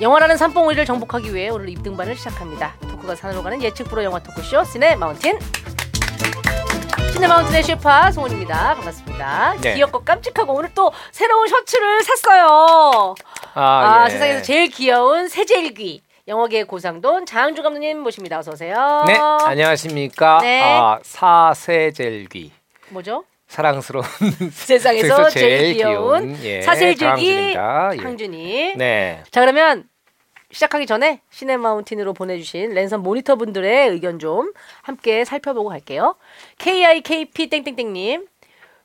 영화라는 산봉우리를 정복하기 위해 오늘 입등반을 시작합니다. 토크가 산으로 가는 예측 프로 영화 토크쇼 시네 마운틴. 시네 마운틴의 셰파 송은입니다. 반갑습니다. 네. 귀엽고 깜찍하고 오늘 또 새로운 셔츠를 샀어요. 아, 예. 세상에서 제일 귀여운 세젤귀 영화계의 고상돈 장항주 감독님 모십니다. 어서 오세요. 네, 안녕하십니까? 네. 아, 사세젤귀. 뭐죠? 사랑스러운 세상에서 제일 귀여운 예, 장항준입니다. 예. 항준이. 네. 자 그러면 시작하기 전에 시네마운틴으로 보내주신 랜선 모니터 분들의 의견 좀 함께 살펴보고 갈게요. KIKP 땡땡땡님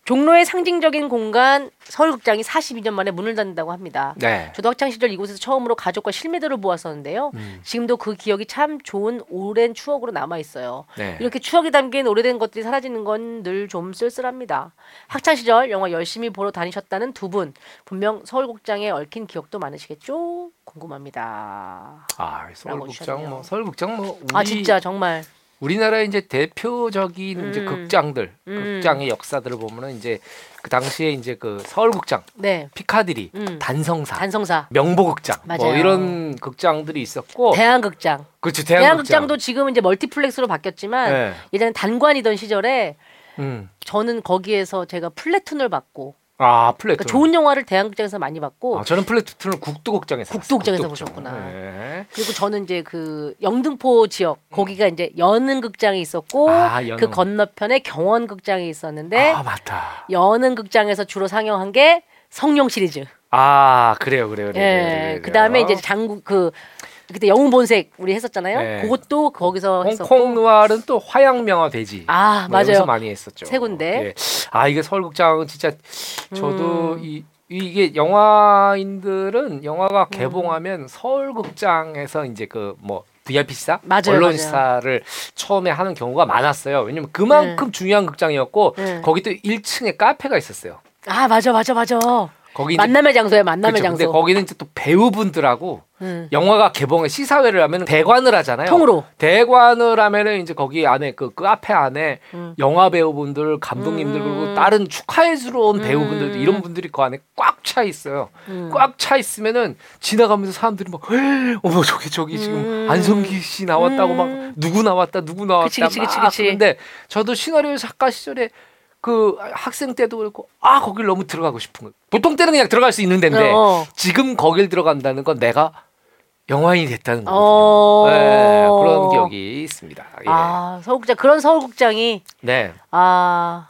종로의 상징적인 공간 서울극장이 42년 만에 문을 닫는다고 합니다. 네. 저도 학창 시절 이곳에서 처음으로 가족과 실미도를 보았었는데요. 음. 지금도 그 기억이 참 좋은 오랜 추억으로 남아 있어요. 네. 이렇게 추억이 담긴 오래된 것들이 사라지는 건 늘 좀 쓸쓸합니다. 학창 시절 영화 열심히 보러 다니셨다는 두 분 분명 서울극장에 얽힌 기억도 많으시겠죠? 궁금합니다. 아. 서울극장 뭐 서울극장 뭐 우리 아 진짜 정말 우리나라의 이제 대표적인 이제 음. 극장들, 음. 극장의 역사들을 보면은 이제 그 당시에 이제 그 서울극장, 네 피카디리, 음. 단성사, 단성사 명보극장 뭐 맞아요. 이런 극장들이 있었고 대한극장 그렇죠 대한극장 도 지금 은 이제 멀티플렉스로 바뀌었지만 네. 예전에 단관이던 시절에 음. 저는 거기에서 제가 플래툰을 받고 아 플래툰. 그러니까 좋은 영화를 대한극장에서 많이 받고 아, 저는 플래툰을 국도극장에서 국도극장에서. 국도극장. 보셨구나. 네. 그리고 저는 이제 그 영등포 지역 거기가 이제 연흥극장이 있었고 아, 연흥. 그 건너편에 경원극장이 있었는데 아 맞다. 연흥극장에서 주로 상영한 게 성룡 시리즈. 아 그래요 그래요. 그래요, 예. 그래요, 그래요. 그 다음에 이제 장국 그 그때 영웅 본색 우리 했었잖아요. 네. 그것도 거기서 했었고. 홍콩 누아르는 또 화양명화 돼지. 아뭐 여기서 맞아요. 많이 했었죠. 세 군데. 예. 아 이게 서울극장은 진짜 저도 음. 이 이게 영화인들은 영화가 개봉하면 서울극장에서 이제 그 뭐 VIP사, 맞아요, 언론사를 처음에 하는 경우가 많았어요. 왜냐면 그만큼 중요한 극장이었고 네. 거기 또 1층에 카페가 있었어요. 아 맞아 맞아 맞아. 거기 만남의 장소야 만남의 그쵸. 근데 장소. 거기는 이제 또 배우분들하고 음. 영화가 개봉을 시사회를 하면 대관을 하잖아요. 통으로. 대관을 하면은 이제 거기 안에 그, 그 앞에 안에 음. 영화 배우분들, 감독님들 음. 그리고 다른 축하해 주러 온 배우분들 음. 이런 분들이 그 안에 꽉 차 있어요. 음. 꽉차 있으면은 지나가면서 사람들이 막 어머 저기 저기 지금 음. 안성기 씨 나왔다고 막 음. 누구 나왔다 누구 나왔다 그치, 그치, 그치, 막 그치. 근데 저도 시나리오 작가 시절에 그 학생 때도 그렇고 아 거길 너무 들어가고 싶은 거예요. 보통 때는 그냥 들어갈 수 있는 데인데 어. 지금 거길 들어간다는 건 내가 영화인이 됐다는 거거든요. 어. 네, 그런 기억이 있습니다. 예. 아 서울극장 그런 서울극장이 네, 아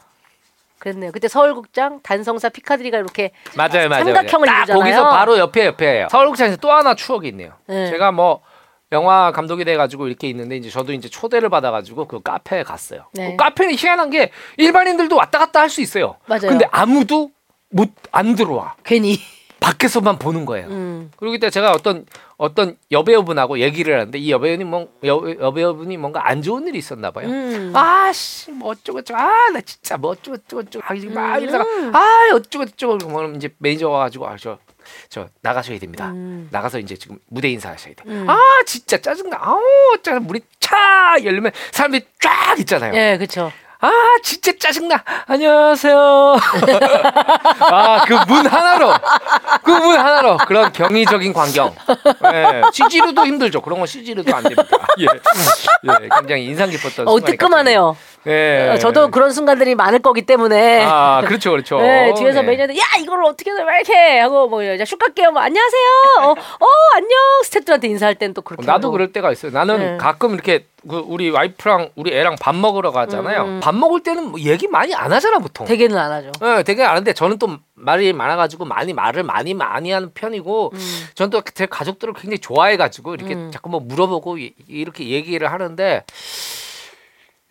그랬네요. 그때 서울극장 단성사 피카디리가 이렇게 맞아요, 맞아요. 삼각형을 딱 이루잖아요. 거기서 바로 옆에 옆에예요. 서울극장에서 또 하나 추억이 있네요. 네. 제가 뭐 영화 감독이 돼가지고 이렇게 있는데 이제 저도 이제 초대를 받아가지고 그 카페에 갔어요. 네. 그 카페는 희한한 게 일반인들도 왔다 갔다 할 수 있어요. 맞아요. 근데 아무도 못 안 들어와. 괜히 밖에서만 보는 거예요. 음. 그리고 그때 제가 어떤 어떤 여배우분하고 얘기를 하는데 이 여배우님 뭐 여, 여배우분이 뭔가 안 좋은 일이 있었나 봐요. 음. 아씨 뭐 어쩌고 저쩌고 아나 진짜 뭐 어쩌고 저쩌고 저쩌고 아, 이제 막 음. 이러다가 아 어쩌고 저쩌고 그러면 이제 매니저 와가지고 아저 저 나가셔야 됩니다. 음. 나가서 이제 지금 무대 인사하셔야 돼. 음. 아 진짜 짜증나. 아우 짜증 물이 차 열리면 사람들이 쫙 있잖아요. 예, 그렇죠. 아 진짜 짜증나. 안녕하세요. 아 그 문 하나로 그 문 하나로 그런 경이적인 광경. 예. CG로도 힘들죠. 그런 건 CG로도 안 됩니다. 예. 예. 굉장히 인상 깊었던. 어, 뜨끔하네요. 갑자기. 예. 어, 저도 그런 순간들이 많을 거기 때문에. 아 그렇죠 그렇죠. 네, 뒤에서 네. 매니저들 야 이걸 어떻게 해, 왜 이렇게 하고 뭐 이제 슛 갈게요 뭐 안녕하세요 어, 어 안녕 스태프들한테 인사할 땐 또 그렇게 나도 하고. 그럴 때가 있어요. 나는 네. 가끔 이렇게 그 우리 와이프랑 우리 애랑 밥 먹으러 가잖아요. 음. 밥 먹을 때는 뭐 얘기 많이 안 하잖아 보통. 되게는 안 하죠 예, 되게 안 하는데 저는 또 말이 많아가지고 많이 말을 많이 많이 하는 편이고 음. 저는 또 제 가족들을 굉장히 좋아해가지고 이렇게 음. 자꾸 뭐 물어보고 이- 이렇게 얘기를 하는데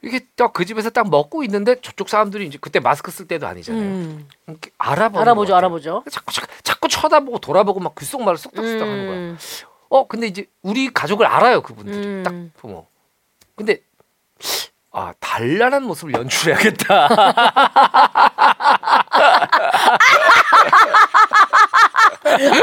이게 딱 그 집에서 딱 먹고 있는데 저쪽 사람들이 이제 그때 마스크 쓸 때도 아니잖아요. 음. 알아보는 알아보죠. 알아보죠 자꾸, 자꾸 자꾸 쳐다보고 돌아보고 막 귓속말을 쏙쏙쏙 하는 거야. 음. 어 근데 이제 우리 가족을 알아요 그분들이 음. 딱 보면. 근데 아 단란한 모습을 연출해야겠다.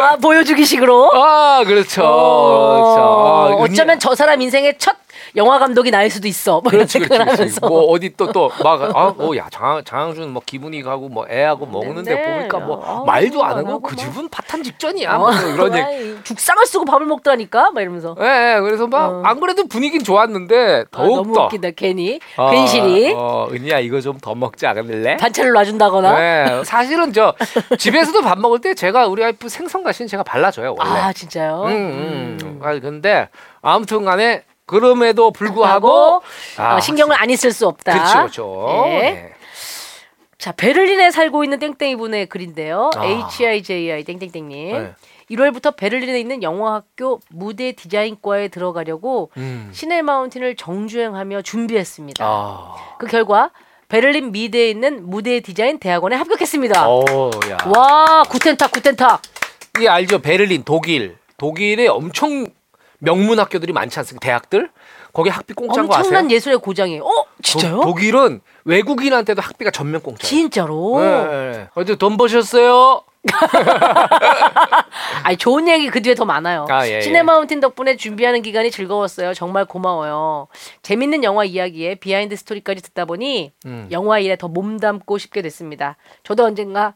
아 보여주기 식으로 아 그렇죠. 어, 그렇죠. 아, 어쩌면 저 사람 인생의 첫 영화 감독이 나일 수도 있어. 뭐 그렇지 그렇지, 그렇지. 뭐 어디 또 또막아어야 장항준 뭐 기분이 가고 뭐 애하고 먹는데 네. 보니까 뭐 아우, 말도 안안 하고 그 막. 집은 파탄 직전이야 뭐 이런 얘기. 죽상을 쓰고 밥을 먹더라니까. 막 이러면서. 예, 예, 그래서 막 어. 안 그래도 분위기는 좋았는데 아, 너무 더욱 더 웃기다. 괜히 어, 괜시리 어, 은희야 이거 좀 더 먹지 않을래? 반찬을 놔준다거나. 네, 사실은 저 집에서도 밥 먹을 때 제가 우리 와이프 생선 가시는 제가 발라줘요 원래. 아 진짜요? 음, 음. 아 근데 아무튼간에 그럼에도 불구하고 하고 아, 어, 신경을 안 있을 수 없다. 그렇죠, 그렇죠. 네. 네. 자 베를린에 살고 있는 땡땡이 분의 글인데요. 아. HIJI 땡땡땡님. 네. 1월부터 베를린에 있는 영화학교 무대 디자인과에 들어가려고 음. 시내 마운틴을 정주행하며 준비했습니다. 아, 그 결과 베를린 미대에 있는 무대 디자인 대학원에 합격했습니다. 오, 야. 와 구텐탁 구텐탁. 이 알죠? 베를린, 독일, 독일에 엄청 명문 학교들이 많지 않습니까? 대학들 거기 학비 공짜인 거 아세요? 엄청난 예술의 고장이에요. 어 진짜요? 도, 독일은 외국인한테도 학비가 전면 공짜예요. 진짜로? 네, 네. 어디 돈 버셨어요? 아니 좋은 얘기 그 뒤에 더 많아요. 아, 예, 예. 시네마운틴 덕분에 준비하는 기간이 즐거웠어요. 정말 고마워요. 재밌는 영화 이야기에 비하인드 스토리까지 듣다 보니 음. 영화 일에 더 몸담고 싶게 됐습니다. 저도 언젠가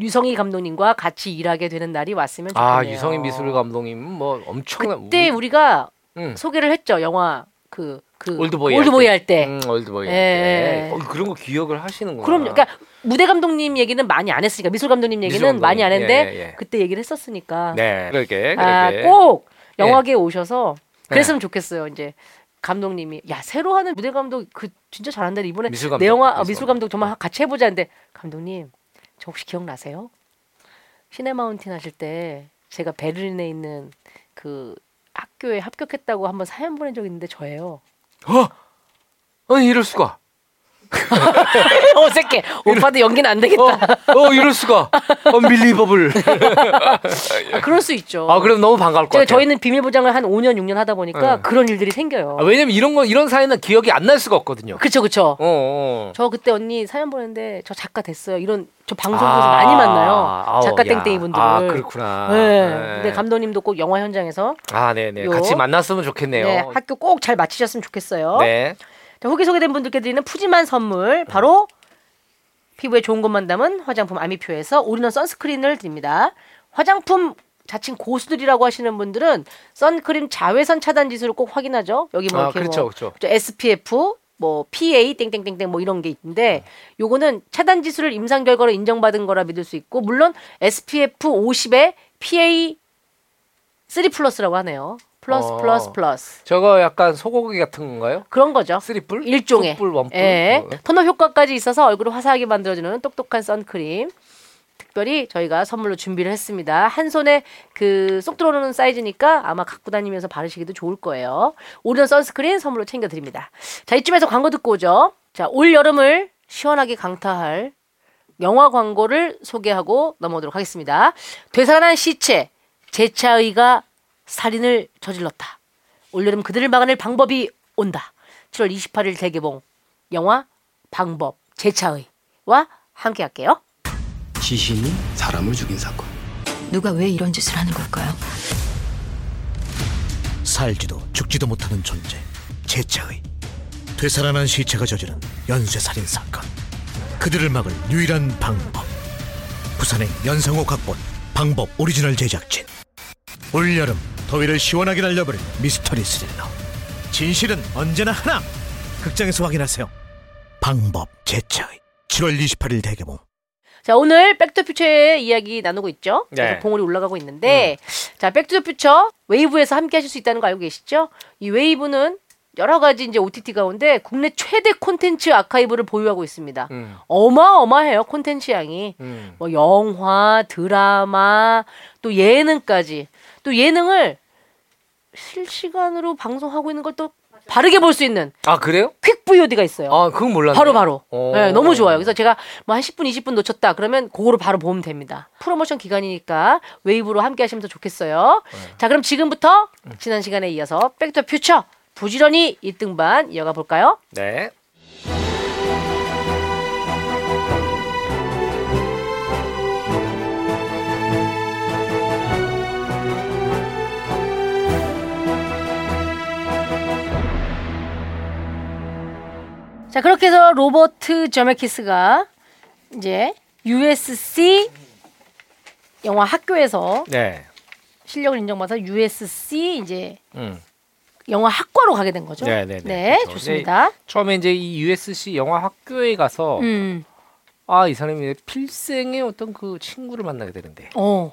류성희 감독님과 같이 일하게 되는 날이 왔으면 좋겠네요. 아 류성희 미술 감독님 뭐 엄청난 그때 우리- 우리 가 음. 소개를 했죠. 영화 그 그 올드보이 올드보이 할 때. 음, 올드보이 예, 할 때. 예. 어, 그런 거 기억을 하시는구나. 그럼요. 그러니까 무대 감독님 얘기는 많이 안 했으니까 미술 감독님 얘기는 미술 감독님. 많이 안 했는데 예, 예. 그때 얘기를 했었으니까. 네, 그렇게 아. 꼭 영화계에 오셔서 네. 그랬으면 좋겠어요. 이제 감독님이 야 새로 하는 무대 감독 그 진짜 잘한다 이번에 미술 감독, 내 영화 어, 미술 미술 감독 정말 같이 해보자는데 감독님 저 혹시 기억나세요? 시네마운틴 하실 때 제가 베를린에 있는 그 학교에 합격했다고 한번 사연 보낸 적 있는데 저예요. 어? 아니 이럴 수가. 어색해. 오빠도 연기는 안 되겠다. 어, 어 이럴 수가. 언빌리버블. 아, 그럴 수 있죠. 아 그럼 너무 반가울 것 같아요. 저희는 비밀 보장을 한 5년 6년 하다 보니까 네. 그런 일들이 생겨요. 아, 왜냐면 이런 거 이런 사연은 기억이 안 날 수가 없거든요. 그쵸 그쵸. 어, 어. 저 그때 언니 사연 보냈는데 저 작가 됐어요. 이런 저 방송에서 아, 많이 만나요. 아우, 작가 야. 땡땡이 분들. 아 그렇구나. 네. 네. 근데 감독님도 꼭 영화 현장에서 아 네네 요. 같이 만났으면 좋겠네요. 네, 학교 꼭 잘 마치셨으면 좋겠어요. 네. 자, 후기 소개된 분들께 드리는 푸짐한 선물 바로 피부에 좋은 것만 담은 화장품 아미표에서 all-in-one sunscreen을 드립니다. 화장품 자칭 고수들이라고 하시는 분들은 선크림 자외선 차단 지수를 꼭 확인하죠. 여기 뭐 아 이렇게 그렇죠 뭐 그렇죠. 저 SPF 뭐 PA 땡땡땡땡 뭐 이런 게 있는데 요거는 차단 지수를 임상 결과로 인정받은 거라 믿을 수 있고 물론 SPF 50에 PA 3 플러스라고 하네요. 플러스 어. 플러스 플러스 저거 약간 소고기 같은 건가요? 그런 거죠. 쓰리뿔? 일종의 뿔 원뿔. 예. 어. tone-up 효과까지 있어서 얼굴을 화사하게 만들어주는 똑똑한 선크림. 특별히 저희가 선물로 준비를 했습니다. 한 손에 그 쏙 들어오는 사이즈니까 아마 갖고 다니면서 바르시기도 좋을 거예요. all-in-one sunscreen 선물로 챙겨드립니다. 자 이쯤에서 광고 듣고 오죠. 자올 여름을 시원하게 강타할 영화 광고를 소개하고 넘어오도록 하겠습니다. 되살아난 시체 제차의가 살인을 저질렀다. 올여름 그들을 막아낼 방법이 온다. 7월 28일 대개봉 영화 방법 제차의와 함께 할게요. 시신이 사람을 죽인 사건. 누가 왜 이런 짓을 하는 걸까요? 살지도 죽지도 못하는 존재 재차의 되살아난 시체가 저지른 연쇄살인 사건 그들을 막을 유일한 방법 부산행 연상호 각본 방법 오리지널 제작진 올여름 더위를 시원하게 날려버릴 미스터리 스릴러 진실은 언제나 하나 극장에서 확인하세요 방법 재차의 7월 28일 대개봉 자 오늘 백투더퓨처의 이야기 나누고 있죠. 네. 그래서 봉우리 올라가고 있는데 자 백투더퓨처 웨이브에서 함께 하실 수 있다는 거 알고 계시죠? 이 웨이브는 여러 가지 이제 OTT 가운데 국내 최대 콘텐츠 아카이브를 보유하고 있습니다. 음. 어마어마해요 콘텐츠 양이. 음. 뭐 영화, 드라마, 또 예능까지. 또 예능을 실시간으로 방송하고 있는 걸 또 빠르게 볼 수 있는 아 그래요? quick VOD가 있어요. 아 그건 몰랐네. 바로 바로. 오. 네, 너무 좋아요. 그래서 제가 뭐 한 10분, 20분 놓쳤다 그러면 그거로 바로 보면 됩니다. 프로모션 기간이니까 웨이브로 함께 하시면 더 좋겠어요. 네. 자, 그럼 지금부터 음. 지난 시간에 이어서 백투 퓨처 부지런히 1등반 이어가 볼까요? 네. 로버트 저메키스가 이제 USC 영화 학교에서 네. 실력을 인정받아서 USC 이제 음. 영화 학과로 가게 된 거죠. 네, 네, 네. 네, 그렇죠. 좋습니다. 처음에 이제 이 USC 영화 학교에 가서 음, 아이 사람이 필생의 어떤 그 친구를 만나게 되는데 어,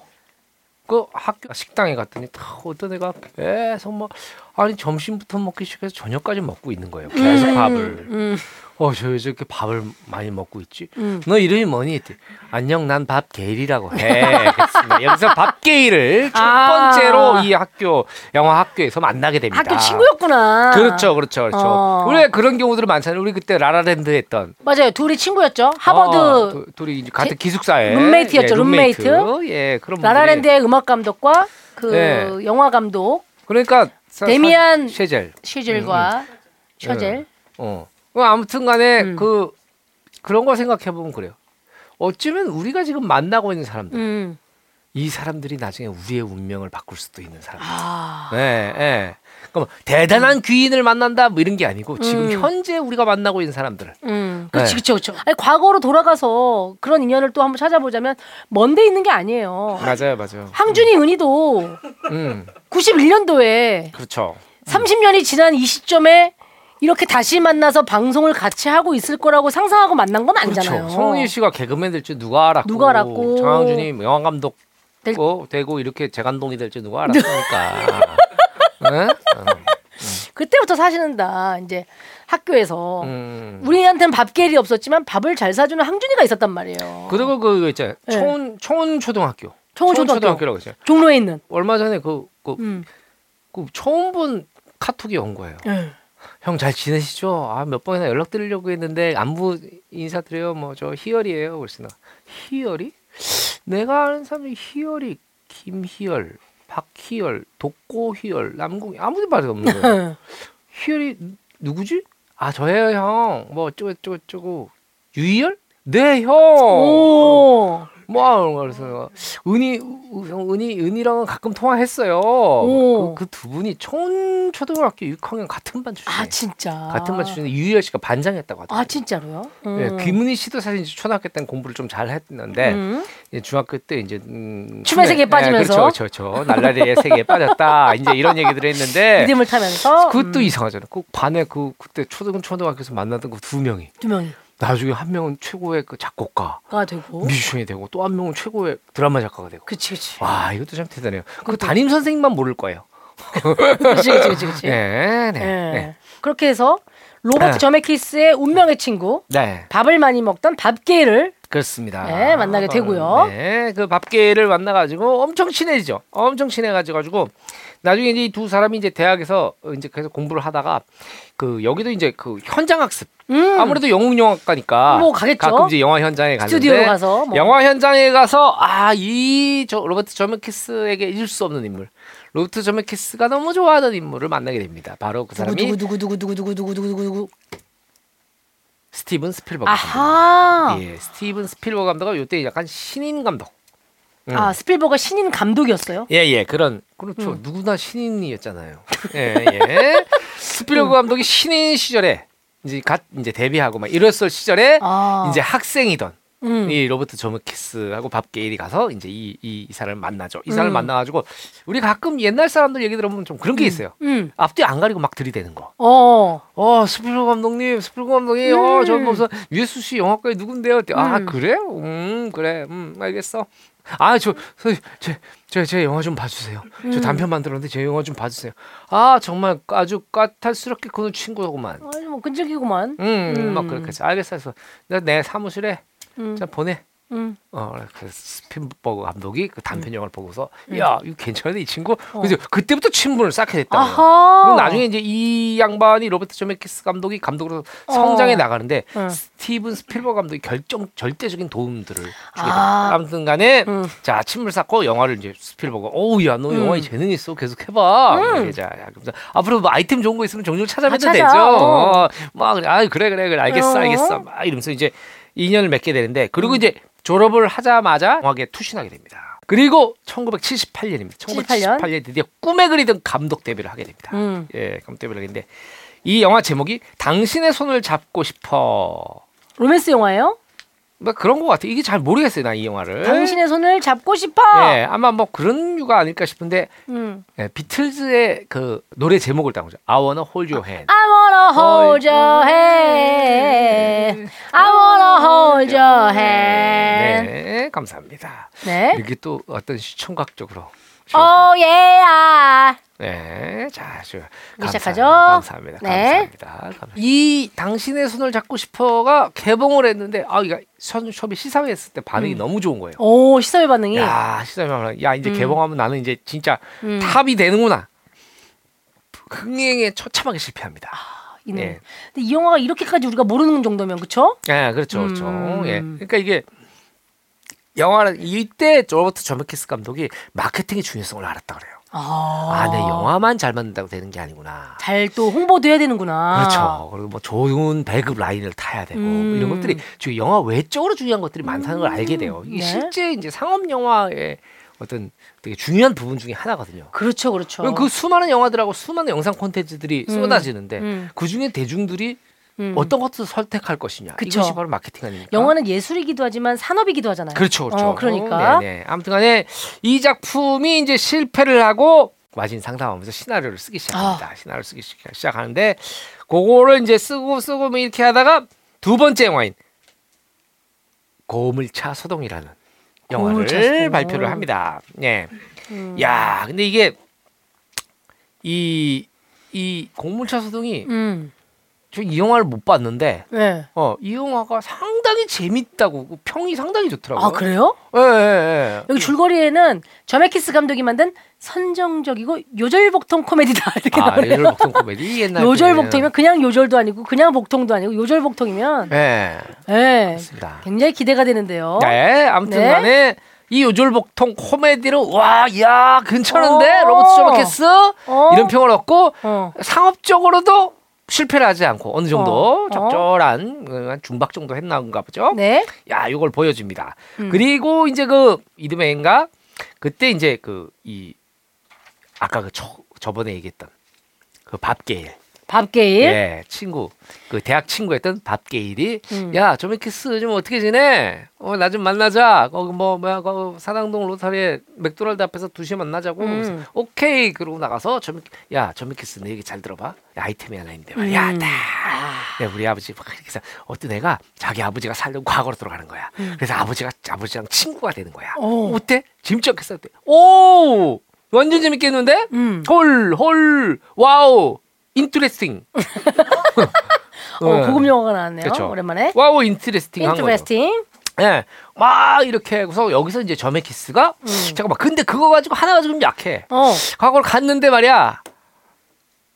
그 학교 식당에 갔더니 다 어떤 애가 계속 막 아니 점심부터 먹기 시작해서 저녁까지 먹고 있는 거예요. 계속 밥을. 음, 어저 왜 저렇게 밥을 많이 먹고 있지? 음. 너 이름이 뭐니? 했더니 안녕 난 밥게일이라고 해. 그랬습니다. 여기서 밥게일을 첫 아. 번째로 이 학교 영화 학교에서 만나게 됩니다. 학교 친구였구나. 그렇죠, 그렇죠, 그렇죠. 어. 원래 그런 경우들은 많잖아요. 우리 그때 라라랜드 했던 맞아요. 둘이 친구였죠. 하버드 어, 두- 둘이 이제 같은 제- 기숙사에 룸메이트였죠, 예, 룸메이트. 예, 그런 분들이- 라라랜드의 음악 감독과 그 네. 영화 감독 그러니까 사- 데미안 사- 셰젤. 쉐젤과 셔젤. 어. 그 아무튼 간에 음. 그 그런 걸 생각해 보면 그래요. 어쩌면 우리가 지금 만나고 있는 사람들, 음. 이 사람들이 나중에 우리의 운명을 바꿀 수도 있는 사람. 아. 네, 예. 그럼 대단한 귀인을 만난다 뭐 이런 게 아니고 지금 음. 현재 우리가 만나고 있는 사람들. 음, 그치, 네. 그치. 아니, 과거로 돌아가서 그런 인연을 또 한번 찾아보자면 먼데 있는 게 아니에요. 맞아요, 맞아요. 항준이 은희도 음, 91년도에 그렇죠. 30년이 지난 이 시점에 이렇게 다시 만나서 방송을 같이 하고 있을 거라고 상상하고 만난 건 아니잖아요. 그렇죠. 송은일 씨가 개그맨 될줄 누가 알았고, 누가 알았고. 장항준이 뭐 영화 감독 될- 되고, 되고 이렇게 재간동이 될줄 누가 알았습니까? 네? 그때부터 사실은 다 이제 학교에서 음. 우리한테는 밥계일이 없었지만 밥을 잘 사주는 항준이가 있었단 말이에요. 그리고 그 있잖아요. 네. 초원 초원 초등학교. 청원 초등학교. 라고 있어요. 종로에 있는. 얼마 전에 그, 그, 음. 그 처음 본 카톡이 온 거예요. 네. 형 잘 지내시죠? 아 몇 번이나 연락 드리려고 했는데 안부 인사드려요. 뭐 저 희열이에요. 그랬으나 희열이? 내가 아는 사람이 희열이 김희열, 박희열, 독고희열, 남궁 아무도 말이 없는 거예요. 희열이 누- 누구지? 아 저예요 형. 뭐 어쩌고 저쩌고 유희열? 네 형. 오. 뭐 그래서 은희 은희 은희랑은 가끔 통화했어요. 오. 그두 분이 촌 초등학교 6학년 같은 반 출신. 아 진짜. 같은 반 출신에 유희열 씨가 반장했다고 하더라고요. 아 진짜로요? 네, 음. 김은희 씨도 사실 초등학교 때는 공부를 좀 잘 했는데 음. 중학교 때 이제 음, 춤의 세계에 빠지면서. 그렇죠, 그렇죠, 그렇죠. 날라리의 세계에 빠졌다. 이제 이런 얘기들을 했는데 리듬을 타면서 그것도 음, 이상하잖아요. 그 반에 그 그때 초등 초등학교에서 만났던 그 두 명이 두 명이 나중에 한 명은 최고의 그 작곡가 가 되고. 뮤지션이 되고 또 한 명은 최고의 드라마 작가가 되고. 그치 그치. 와 이것도 참 대단해요. 그 담임 선생님만 모를 거예요. 그치 그치 그치 그치. 네, 네, 예. 네. 그렇게 해서 로버트 네. 저메키스의 운명의 친구 네, 밥을 많이 먹던 밥게를 그렇습니다. 네, 만나게 되고요. 네, 그 밥계를 만나가지고 엄청 친해지죠. 엄청 친해가지고 나중에 이제 이두 사람이 이제 대학에서 이제 계속 공부를 하다가 그 여기도 이제 그 현장 학습. 음. 아무래도 연극 영화과니까 뭐 가겠죠. 가끔 이제 영화 현장에 가는데 스튜디오 가서 뭐. 영화 현장에 가서 아 이 저 로버트 저메키스에게 잊을 수 없는 인물. 로버트 저메키스가 너무 좋아하는 인물을 만나게 됩니다. 바로 그 사람이 누구 누구 누구 누구 누구 누구 누구 누구 스티븐 스필버그 감독. 아하. 예, 스티븐 스필버그 감독은 이때 약간 신인 감독. 음. 아 스필버그가 신인 감독이었어요. 예, 예, 그런 그렇죠. 음. 누구나 신인이었잖아요. 예, 예. 스필버그 감독이 신인 시절에 이제 갓 이제 데뷔하고 막 이랬을 시절에 아. 이제 학생이던 음. 이 로버트 저메키스하고 밥 게일이 가서 이제 이, 이, 이 사람을 만나죠. 이 사람을 음. 만나가지고 우리 가끔 옛날 사람들 얘기 들어보면 좀 그런 게 있어요. 음. 앞뒤 안 가리고 막 들이대는 거. 어. 어, 스필버그 감독님, 스필버그 감독님, 어, 저 무슨 USC 영화과에 누군데요? 아, 음. 그래? 음, 그래. 음, 알겠어. 아, 저, 저, 제, 제, 제 영화 좀 봐주세요. 저 음. 단편 만들었는데 제 영화 좀 봐주세요. 아, 정말 아주 까탈스럽게 그는 친구구만. 아니 뭐 끈적이구만. 음, 음. 막 그렇게 해서 알겠어. 내가 내 사무실에 음. 자 보내. 음. 어, 그 스필버그 감독이 그 단편 영화를 보고서 야, 이거 괜찮은데 이 친구. 어. 그래서 그때부터 친분을 쌓게. 아하. 그리고 나중에 이제 이 양반이 로버트 저메키스 감독이 감독으로 성장해 어. 나가는데 응. 스티븐 스필버그 감독이 결정 절대적인 도움들을 주게 아. 됩니다. 아무튼간에 음. 자 친분을 쌓고 영화를 이제 스필버그가 어우 야 너 음. 영화에 재능 있어 계속 해봐. 음. 자 그래서 앞으로 뭐 아이템 좋은 거 있으면 종종 찾아봬도 아. 되죠. 어. 어. 막 아 그래 그래 그래 알겠어 어. 알겠어 막 이러면서 이제 인연을 맺게 되는데 음. 그리고 이제 졸업을 하자마자 영화계에 투신하게 됩니다. 그리고 1978년입니다. 78 년? 1978년 드디어 꿈에 그리던 감독 데뷔를 하게 됩니다. 음. 예, 감독 데뷔를 했는데 이 영화 제목이 당신의 손을 잡고 싶어. 로맨스 영화예요? 뭐 그런 것 같아. 이게 잘 모르겠어요, 나 이 영화를. 당신의 손을 잡고 싶어. 예, 아마 뭐 그런 이유가 아닐까 싶은데 음. 예, 비틀즈의 그 노래 제목을 딱 보죠. I wanna hold your hand. I wanna hold your hand. I wanna hold your hand. 네, 감사합니다. 네. 이게 또 어떤 시청각적으로. Oh yeah. 네, 자, 저, 이제 시작하죠. 감사합니다. 네. 감사합니다. 감사합니다. 이 당신의 손을 잡고 싶어가 개봉을 했는데 아, 이거 선 처음에 시사회 했을 때 반응이 너무 좋은 거예요. 오 시사회 반응이. 야, 시사회 야 이제 개봉하면 나는 이제 진짜 음. 탑이 되는구나. 흥행에 처참하게 실패합니다. 이는. 예. 근데 이 영화가 이렇게까지 우리가 모르는 정도면 그쵸? 예, 그렇죠, 그렇죠. 음. 예, 그러니까 이게 영화를 이때 로버트 저메키스 감독이 마케팅의 중요성을 알았다 그래요. 아, 아, 내 영화만 잘 만든다고 되는 게 아니구나. 잘 또 홍보도 해야 되는구나. 그렇죠. 그리고 뭐 좋은 배급 라인을 타야 되고 음. 뭐 이런 것들이 지금 영화 외적으로 중요한 것들이 많다는 걸 알게 돼요. 이게 네. 실제 이제 상업 영화의 어떤 되게 중요한 부분 중에 하나거든요. 그렇죠, 그렇죠. 그 수많은 영화들하고 수많은 영상 콘텐츠들이 음. 쏟아지는데 음. 그 중에 대중들이 음. 어떤 것을 선택할 것이냐. 그쵸. 이것이 바로 마케팅 아닙니까? 영화는 예술이기도 하지만 산업이기도 하잖아요. 그렇죠, 그렇죠. 어, 그러니까. 네네. 아무튼간에 이 작품이 이제 실패를 하고 마진 상담하면서 시나리오를 쓰기 시작합니다. 아. 시나리오를 쓰기 시- 시작하는데 그거를 이제 쓰고 쓰고 뭐 이렇게 하다가 두 번째 영화인 고물차 소동이라는 영화를 소동. 발표를 합니다. 예. 음. 야, 근데 이게 이이 고물차 소동이 음. 저 이 영화를 못 봤는데 네. 어, 이 영화가 상당히 재밌다고 그 평이 상당히 좋더라고요. 아 그래요? 예, 예, 예. 여기 줄거리에는 저메키스 감독이 만든 선정적이고 요절복통 코미디다 이렇게 아, 나오네요. 요절복통 코미디 옛날 요절복통이면 그냥 요절도 아니고 그냥 복통도 아니고 요절복통이면 네, 네. 맞습니다. 굉장히 기대가 되는데요. 네, 아무튼 네. 간에 이 요절복통 코미디로 와, 야, 괜찮은데 어. 로버트 조마케스 어? 이런 평을 얻고 어. 상업적으로도 실패를 하지 않고 어느 정도 어. 적절한 어, 한 중박 정도 했나인가 보죠. 네. 야, 이걸 보여줍니다. 음. 그리고 이제 그 이듬해인가 그때 이제 그 이 아까 그 저, 저번에 얘기했던 그 밥게일 밥게일. 예, 친구 그 대학 친구였던 밥게일이 음. 야 조메키스 좀 어떻게 지내? 어 나 좀 만나자. 거기 뭐 뭐야 그 사당동 로타리에 맥도날드 앞에서 2시에 만나자고. 음. 오케이 그러고 나가서 조메 야 조메키스 내 얘기 잘 들어봐. 야, 아이템이 하나 있는데 말이야. 음. 딱. 네, 우리 아버지 막 이렇게 해서 어떤 애가 자기 아버지가 살던 과거로 돌아가는 거야. 그래서 아버지가 아버지랑 친구가 되는 거야. 음. 오. 어때? 재밌지 않겠어? 어때? 오 완전 재밌겠는데? 음. 헐, 헐, 와우, interesting. 어, 고급 영화가 나왔네요. 그쵸. 오랜만에. 와우, interesting 한 거죠. interesting. 예, 막 이렇게 해서 여기서 이제 저메키스가 음. 잠깐만, 근데 그거 가지고 하나 가지고 좀 약해. 어. 과거를 갔는데 말이야.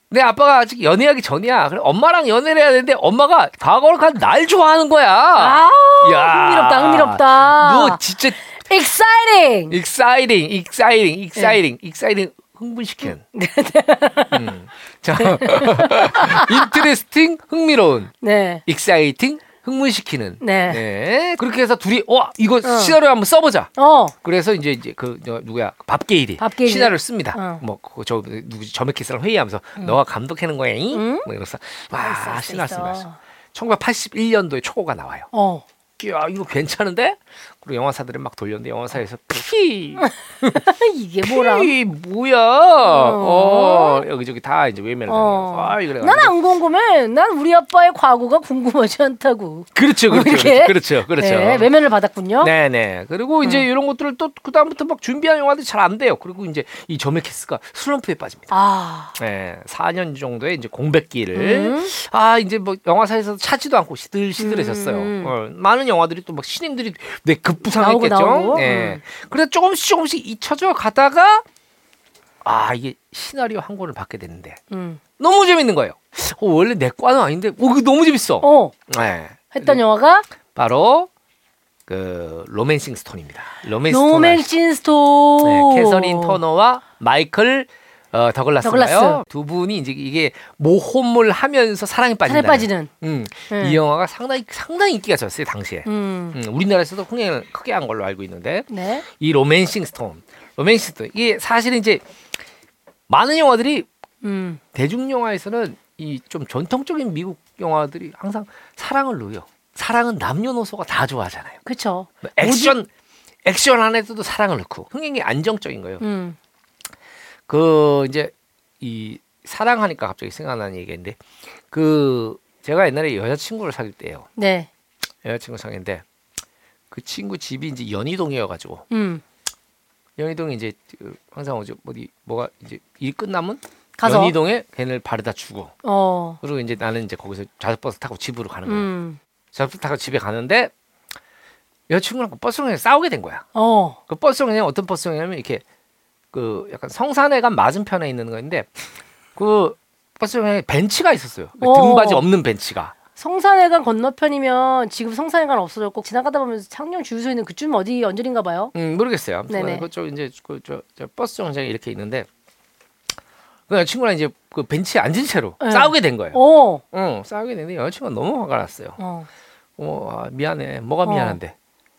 내 아빠가 아직 연애하기 전이야. 그래 엄마랑 연애를 해야 되는데 엄마가 과거를 간 날 좋아하는 거야. 아, 야. 흥미롭다, 흥미롭다. 너 진짜 exciting. exciting, exciting, exciting, exciting 흥분시키는. 음. 자, interesting 흥미로운, 네. exciting 흥분시키는. 네. 네. 그렇게 해서 둘이 와 이거 어. 시나리오 한번 써보자. 어. 그래서 이제 이제 그 저, 누구야 밥게일이 밥게일이. 시나리오를 씁니다. 어. 뭐저 누구 저메키스랑 회의하면서 너가 감독하는 거야, 잉? 응? 뭐 이러면서 와 있어. 쓰면서 1981년도에 초고가 나와요. 어. 야 이거 괜찮은데? 그리고 영화사들은 막 돌렸는데 영화사에서 피 이게 뭐라? 이 뭐야? 어, 여기저기 다 이제 외면을 어. 아, 이래. 난안 궁금해. 난 우리 아빠의 과거가 궁금하지 않다고. 그렇죠, 그렇죠, 이렇게? 그렇죠, 그렇죠. 네, 외면을 받았군요. 네, 네. 그리고 이제 이런 것들을 또 그 다음부터 막 준비한 영화들이 잘 안 돼요. 그리고 이제 이 저메키스가 슬럼프에 빠집니다. 아. 네, 4년 정도의 이제 공백기를 음. 아 이제 뭐 영화사에서 찾지도 않고 시들시들해졌어요. 음. 어, 많은 영화들이 또 막 신인들이 네 급부상했겠죠. 나오고. 네. 음. 그래서 조금씩 조금씩 잊혀져 가다가 아 이게 시나리오 한 권을 받게 되는데 음. 너무 재밌는 거예요. 어, 원래 내 과는 아닌데, 오, 그거 너무 재밌어. 어. 네. 했던 영화가 바로 그 로맨싱 스톤입니다. 로맨싱 스톤. 로맨싱 스톤. 네, 캐서린 터너와 마이클 어, 더글라스인가요? 더글라스. 두 분이 이제 이게 모험을 하면서 사랑에 빠진다. 사랑에 빠지는. 음, 네. 이 영화가 상당히 상당히 인기가 졌어요 당시에. 음. 음, 우리나라에서도 흥행을 크게 한 걸로 알고 있는데 네. 이 로맨싱 스톤, 로맨싱 스톤 이게 사실은 이제 많은 영화들이 음. 대중 영화에서는 이 좀 전통적인 미국 영화들이 항상 사랑을 넣어요. 사랑은 남녀노소가 다 좋아하잖아요. 뭐 액션 액션 안에서도 사랑을 넣고 흥행이 안정적인 거예요. 음. 그 이제 이 사랑하니까 갑자기 생각나는 얘기인데 그 제가 옛날에 여자친구를 사귈 때요. 네. 여자친구 사귀는데 그 친구 집이 이제 연희동이어가지고 음. 연희동에 이제 그 항상 어디 어디 뭐가 이제 일 끝나면 가서. 연희동에 걔를 바르다 주고 어. 그리고 이제 나는 이제 거기서 자석버스 타고 집으로 가는 거야. 음. 자석버스 타고 집에 가는데 여자친구랑 그 버스로 그냥 싸우게 된 거야. 어. 그 버스가 그냥 어떤 버스냐면 이렇게 그 약간 성산회관 맞은편에 있는 거인데 그 버스가 그냥 벤치가 있었어요. 어. 등받이 없는 벤치가. 성산회관 건너편이면 지금 성산회관 없어졌고 지나가다 보면 창녕 주유소 있는 그쯤 어디 언저리인가 봐요. 음 모르겠어요. 네네. 그쪽 이제 그저 저 버스 정장이 이렇게 있는데 그 여자친구랑 이제 그 벤치에 앉은 채로 네. 싸우게 된 거예요. 어. 응, 싸우게 됐는데 여자친구가 너무 화가 났어요. 어. 어, 아, 미안해. 뭐가 어. 미안한데?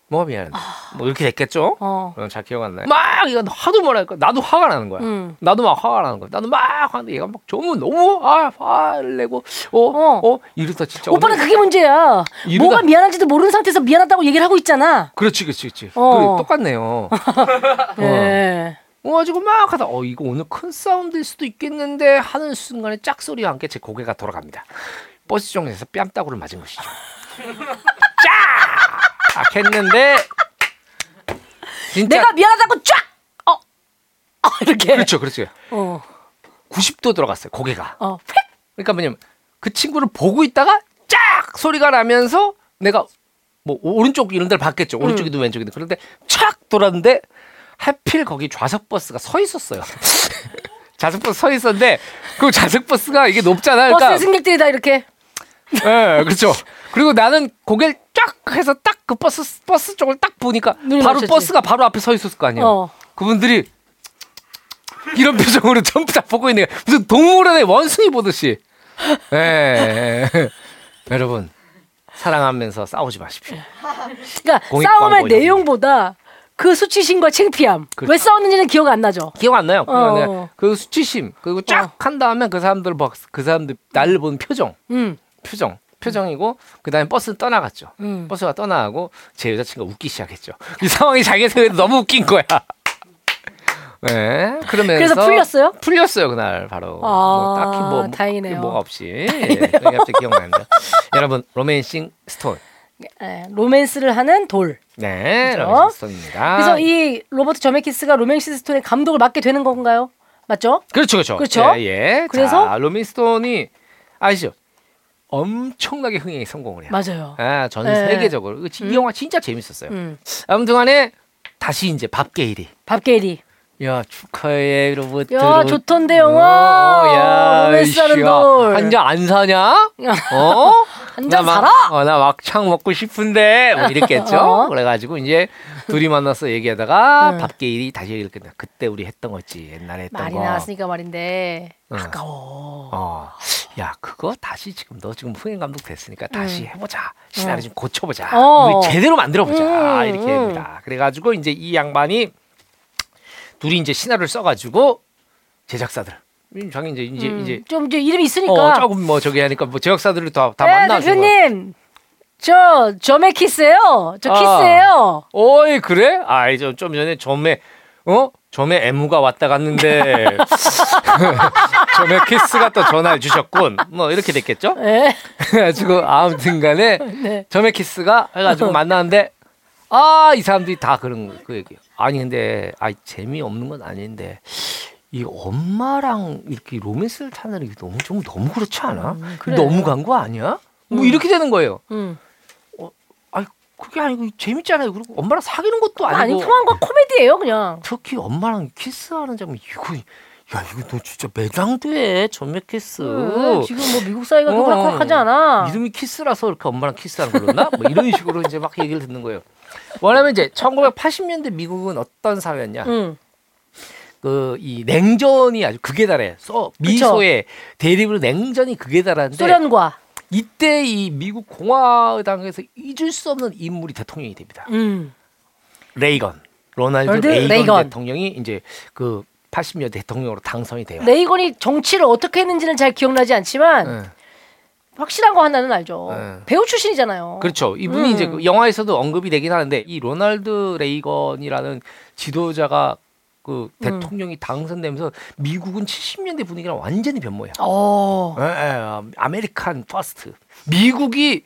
뭐가 미안한데? 뭐 이렇게 됐겠죠? 어. 어, 잘 기억 안 나요. 막 이거 하도 뭐랄까 나도 화가 나는 거야. 음. 나도 막 화가 나는 거야. 나도 막 화는데 얘가 막 너무 너무 아 화를 내고 어. 어 어 어, 이러다 진짜 오빠는 오늘- 그게 문제야. 이러다- 뭐가 미안한지도 모르는 상태에서 미안하다고 얘기를 하고 있잖아. 그렇지 그렇지 그렇지. 어. 똑같네요. 네. 그래가지고 막 하다 어 이거 오늘 큰 싸움될 수도 있겠는데 하는 순간에 짝소리와 함께 제 고개가 돌아갑니다. 버스 정에서 뺨따구를 맞은 것이죠. 쫙 했는데 진짜 내가 미안하다고 쫙. 어. 어 이렇게. 그렇죠 그렇죠. 어. 90도 들어갔어요 고개가. 어. 휙. 그러니까 뭐냐면 그 친구를 보고 있다가 쫙 소리가 나면서 내가 뭐 오른쪽 이런 데를 봤겠죠. 오른쪽이든 왼쪽이든 그런데 촥 돌았는데 하필 거기 좌석 버스가 서 있었어요. 좌석 버스 서 있었는데 그 좌석 버스가 이게 높잖아요. 버스 그러니까 승객들이 다 이렇게. 예, 그렇죠. 그리고 나는 고개를 쫙 해서 딱 그 버스 버스 쪽을 딱 보니까 바로 마주쳤지. 버스가 바로 앞에 서 있었을 거 아니에요. 어. 그분들이 이런 표정으로 전부 다 보고 있는 거예요. 무슨 동물원의 원숭이 보듯이. 예. 여러분 사랑하면서 싸우지 마십시오. 그러니까 싸움의. 내용보다 그 수치심과 창피함. 그렇죠. 왜 싸웠는지는 기억 안 나죠. 기억 안 나요. 기억 안 나요. 어. 그 수치심 그리고 쫙 한 다음에 그 사람들 막그 사람들 나를 보는 표정, 음. 표정, 표정이고 그 다음에 버스 떠나갔죠. 음. 버스가 떠나가고 제 여자친구가 웃기 시작했죠. 이 상황이 자기 생각에 너무 웃긴 거야. 네, 그러면서 그래서 풀렸어요? 풀렸어요 그날 바로. 아, 뭐 딱히 뭐, 뭐 다행이네요. 뭐가 없이. 예, 갑자기 기억나는데. 여러분 로맨싱 스톤. 예, 로맨스를 하는 돌. 네, 그죠? 로맨싱 스톤입니다. 그래서 이 로버트 저메키스가 로맨스 스톤의 감독을 맡게 되는 건가요? 맞죠? 그렇죠, 그렇죠. 그렇죠? 예, 예. 그래서? 자, 로맨싱 스톤이 아시죠? 엄청나게 흥행에 성공을 해요. 맞아요. 아, 전 네. 세계적으로 이 음. 영화 진짜 재밌었어요. 음. 아무튼간에 다시 이제 밥 게일이. 밥 게일이. 야 축하해 로버트. 야, 좋던데, 영화. 야, 로맨스 하는 이씨야. 돌. 한잔 안 사냐? 어? 한잔나 막- 사라? 어, 나 막창 먹고 싶은데 뭐 이랬겠죠. 어. 그래가지고 이제 둘이 만나서 얘기하다가 음. 밥 게일이 다시 이렇게 그때 우리 했던 거지 옛날에 했던 말이 거. 나왔으니까 말인데 응. 아까워. 어, 야 그거 다시 지금 너 지금 후행 감독 됐으니까 다시 음. 해보자 시나리오 좀 고쳐보자 어. 우리 제대로 만들어보자 음, 이렇게 음. 합니다. 그래가지고 이제 이 양반이 둘이 이제 시나리오를 써가지고 제작사들 음, 자기 이제 이제 음, 이제 좀 이제 이름 이 있으니까. 어 조금 뭐 저기 하니까 뭐 제작사들을 다, 다 네, 만나주고 대표님. 저 저메키스예요. 저 아. 키스예요. 어이 그래? 아이 좀, 좀 전에 점에 어 점에 애무가 왔다 갔는데 저메키스가 또 전화를 주셨군 뭐 이렇게 됐겠죠? 네. 그래가지고 아무튼간에 네. 저메키스가 해가지고 만나는데 아 이 사람들이 다 그런 거- 그 얘기요. 아니 근데 아 재미 없는 건 아닌데 이 엄마랑 이렇게 로맨스를 타는 게 너무 좀 너무 그렇지 않아? 음. 너무 간 거 아니야? 뭐 음. 이렇게 되는 거예요. 음. 아니 그게 아니고 재밌잖아요. 그리고 엄마랑 사귀는 것도 아니고 아니 평한 거 코미디예요, 그냥. 특히 엄마랑 키스하는 장면 이거 야 이거 너 진짜 매장돼 저메키스. 음, 지금 뭐 미국 사이가 어. 그렇게 녹록하지 않아. 이름이 키스라서 이렇게 엄마랑 키스하는 걸로나? 뭐 이런 식으로 이제 막 얘기를 듣는 거예요. 뭐냐면 이제 1980년대 미국은 어떤 사회였냐? 응. 그 이 냉전이 아주 극에 달해. 써 미소의 대립으로 냉전이 극에 달하는데 소련과. 이때 이 미국 공화당에서 잊을 수 없는 인물이 대통령이 됩니다. 음. 레이건. 로널드 레이건, 레이건. 대통령이 이제 그 80년 대통령으로 당선이 돼요. 레이건이 정치를 어떻게 했는지는 잘 기억나지 않지만 네. 확실한 거 하나는 알죠. 네. 배우 출신이잖아요. 그렇죠. 이분이 음. 이제 그 영화에서도 언급이 되긴 하는데 이 로널드 레이건이라는 지도자가 그 음. 대통령이 당선되면서 미국은 70년대 분위기랑 완전히 변모해. 어. 예, 예, American first. 미국이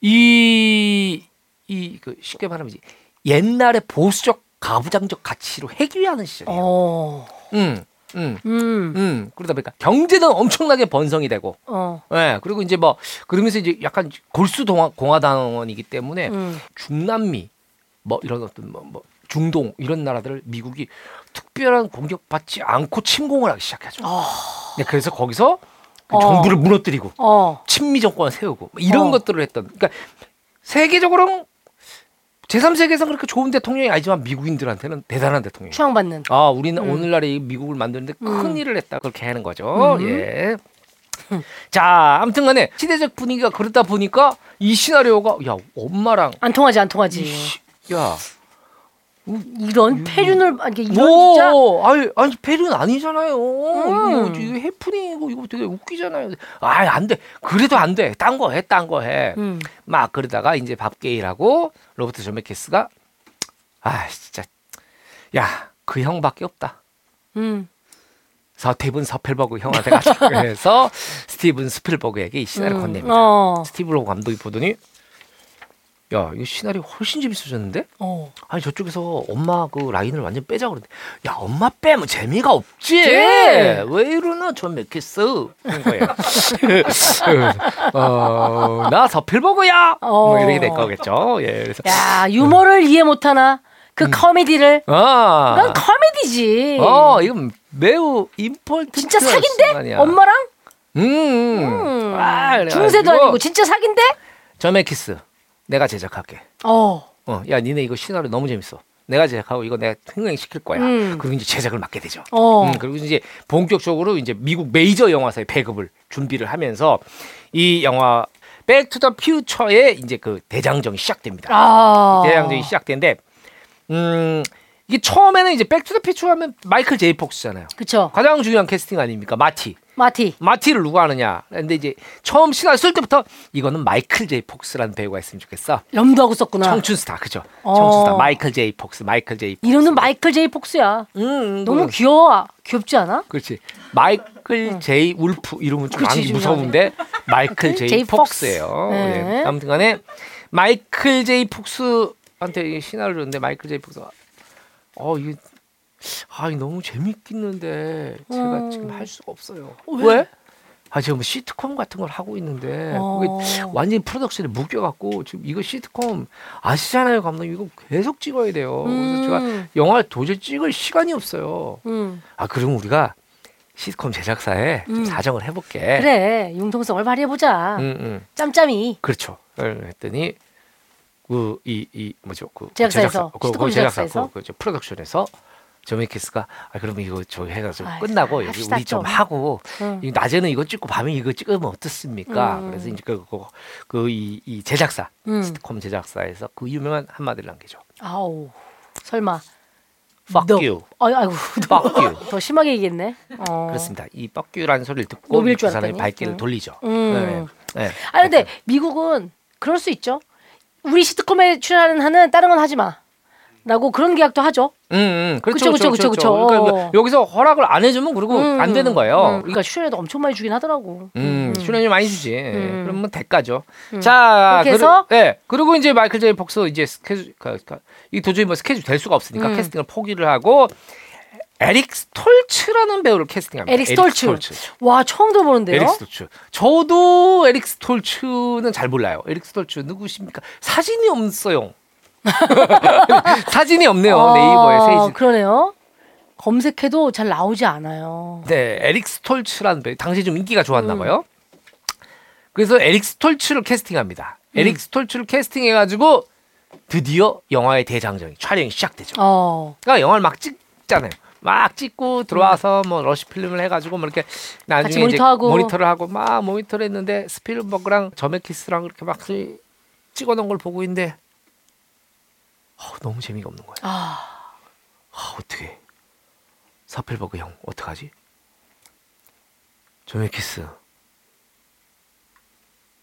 이, 이, 그 쉽게 말하면 이제 옛날의 보수적 가부장적 가치로 회귀하는 시절이에요. 어. 음, 음, 음. 음. 그러다 보니까 경제는 엄청나게 번성이 되고, 어. 예, 그리고 이제 뭐, 그러면서 이제 약간 골수 동화, 공화당원이기 때문에 음. 중남미, 뭐 이런 어떤 뭐, 뭐 중동 이런 나라들을 미국이 특별한 공격받지 않고 침공을 하기 시작하죠. 네, 그래서 거기서 그 어. 정부를 무너뜨리고 어. 친미 정권을 세우고 뭐 이런 어. 것들을 했던 그러니까 세계적으로는 제3세계에서 그렇게 좋은 대통령이 아니지만 미국인들한테는 대단한 대통령. 추앙받는. 아, 우리는 음. 오늘날의 이 미국을 만드는데 큰 음. 일을 했다 그렇게 하는 거죠. 음. 예. 자, 아무튼 간에 시대적 분위기가 그렇다 보니까 이 시나리오가 야 엄마랑 안 통하지 안 통하지. 야, 이런 패륜을 아니 이게 이런 진짜 뭐, 아니, 아니 페륜 아니잖아요. 음. 이거, 이거 해프닝이고 이거 되게 웃기잖아요. 아, 안 돼. 그래도 안 돼. 딴 거 해, 딴 거 해. 음. 막 그러다가 이제 밥 게일하고 로버트 조메키스가 아, 진짜 야, 그 형밖에 없다. 음. 스티븐 스필버그 형한테 가서 그래서 스티븐 스필버그에게 이 시나리오 음. 건넵니다. 어. 스필버그 감독이 보더니 야, 이거 시나리오 훨씬 재밌어졌는데? 어. 아니 저쪽에서 엄마 그 라인을 완전 빼자 그러는데 야 엄마 빼면 재미가 없지 네. 왜 이러나 좀 맥혔어 그런 거예요 어 나 스필버그야 뭐 어. 이렇게 될 거겠죠 예 그래서 야, 유머를 이해 못 하나? 그 음. 커미디를 그건 아, 코미디지. 어 이건 매우 important 진짜 사귄대? 엄마랑? 음, 음. 아, 그래가지고 중세도 아니고 진짜 사귄대? 저메키스 내가 제작할게 어. 어, 야 니네 이거 시나리오 너무 재밌어 내가 제작하고 이거 내가 흥행시킬 거야 음. 그리고 이제 제작을 맡게 되죠 어. 음, 그리고 이제 본격적으로 이제 미국 메이저 영화사에 배급을 준비를 하면서 이 영화 백투더 퓨처의 이제 그 대장정이 시작됩니다. 아. 대장정이 시작되는데 음 이게 처음에는 이제 백투더 퓨처 하면 마이클 제이 폭스잖아요. 그쵸. 가장 중요한 캐스팅 아닙니까? 마티. 마티. 마티를 누가 하느냐? 근데 이제 처음 시나리오 쓸 때부터 이거는 마이클 제이 폭스라는 배우가 있으면 좋겠어. 염두하고 썼구나. 청춘 스타 그죠? 어. 청춘 스타 마이클 제이 폭스, 마이클 제이. 폭스. 이름은 마이클 제이 폭스야. 음, 너무 그럼. 귀여워. 귀엽지 않아? 그렇지. 마이클 제이 울프 이름은 좀좀 무서운데 마이클 제이, 제이 폭스예요. 폭스. 네. 네. 아무튼간에 마이클 제이 폭스한테 이 시나리오 줬는데 마이클 제이 폭스가 어 이게 아 너무 재밌겠는데 제가 음. 지금 할 수가 없어요. 왜? 아 지금 뭐 시트콤 같은 걸 하고 있는데 어. 그게 완전히 프로덕션에 묶여갖고 지금 이거 시트콤 아시잖아요 감독님 이거 계속 찍어야 돼요. 그래서 제가 음. 영화 도저히 찍을 시간이 없어요. 음. 아 그럼 우리가 시트콤 제작사에 좀 음. 사정을 해볼게. 그래. 융통성을 발휘해보자. 응, 응. 짬짬이. 그렇죠. 을 했더니 그 이 이 뭐죠 그 제작사에서, 제작사, 그, 시트콤 그 제작사 제작사에서? 그, 그 프로덕션에서 조메키스가 아 그러면 이거 저 해가지고 아이, 끝나고 여기 합시다, 우리 좀 좀. 하고 응. 이 낮에는 이거 찍고 밤에 이거 찍으면 어떻습니까? 음. 그래서 이제 그그이 이 제작사 음. 시트콤 제작사에서 그 유명한 한마디를 남기죠. 아우. 설마. Fuck 너. you, 아이, 아이고. fuck you. 더 심하게 얘기했네. 어. 그렇습니다. 이 fuck you라는 소리를 듣고 줄 사람이. 발길을 음. 돌리죠. 음. 네. 네. 아 근데 미국은 그럴 수 있죠. 우리 시트콤에 출연하는 한은 다른 건 하지 마. 라고 그런 계약도 하죠. 음, 음. 그렇죠, 그렇죠, 그렇죠. 그쵸. 그러니까 뭐 여기서 허락을 안 해주면 그리고 음, 안 되는 거예요. 음, 그러니까 출연료도 엄청 많이 주긴 하더라고. 음, 출연료 많이 주지. 음. 그럼 뭐 대가죠. 자, 그렇게 해서? 그리, 네. 그리고 이제 마이클 제이 폭스 이제 스케줄, 그, 그, 이 도저히 뭐 스케줄 될 수가 없으니까 음. 캐스팅을 포기를 하고 에릭 스톨츠라는 배우를 캐스팅합니다. 에릭 스톨츠. 와 처음 들어보는데요. 에릭 스톨츠. 저도 에릭 스톨츠는 잘 몰라요. 에릭 스톨츠 누구십니까? 사진이 없어요. 사진이 없네요. 아, 네이버에 세이지. 그러네요. 검색해도 잘 나오지 않아요. 네, 에릭 스톨츠라는 배우 당시 좀 인기가 좋았나 음. 봐요. 그래서 에릭 스톨츠를 캐스팅합니다. 에릭 음. 스톨츠를 캐스팅해가지고 드디어 영화의 대장정이 촬영이 시작되죠. 어. 그러니까 영화를 막 찍잖아요. 막 찍고 들어와서 뭐 러시 필름을 해가지고 뭐 이렇게 나중에 같이 이제 모니터하고. 모니터를 하고 막 모니터를 했는데 스필버그랑 저메키스랑 이렇게 막 찍어놓은 걸 보고 있는데 어, 너무 재미가 없는 거야. 아. 아, 어떻게 스필버그 형 어떡하지? 저메키스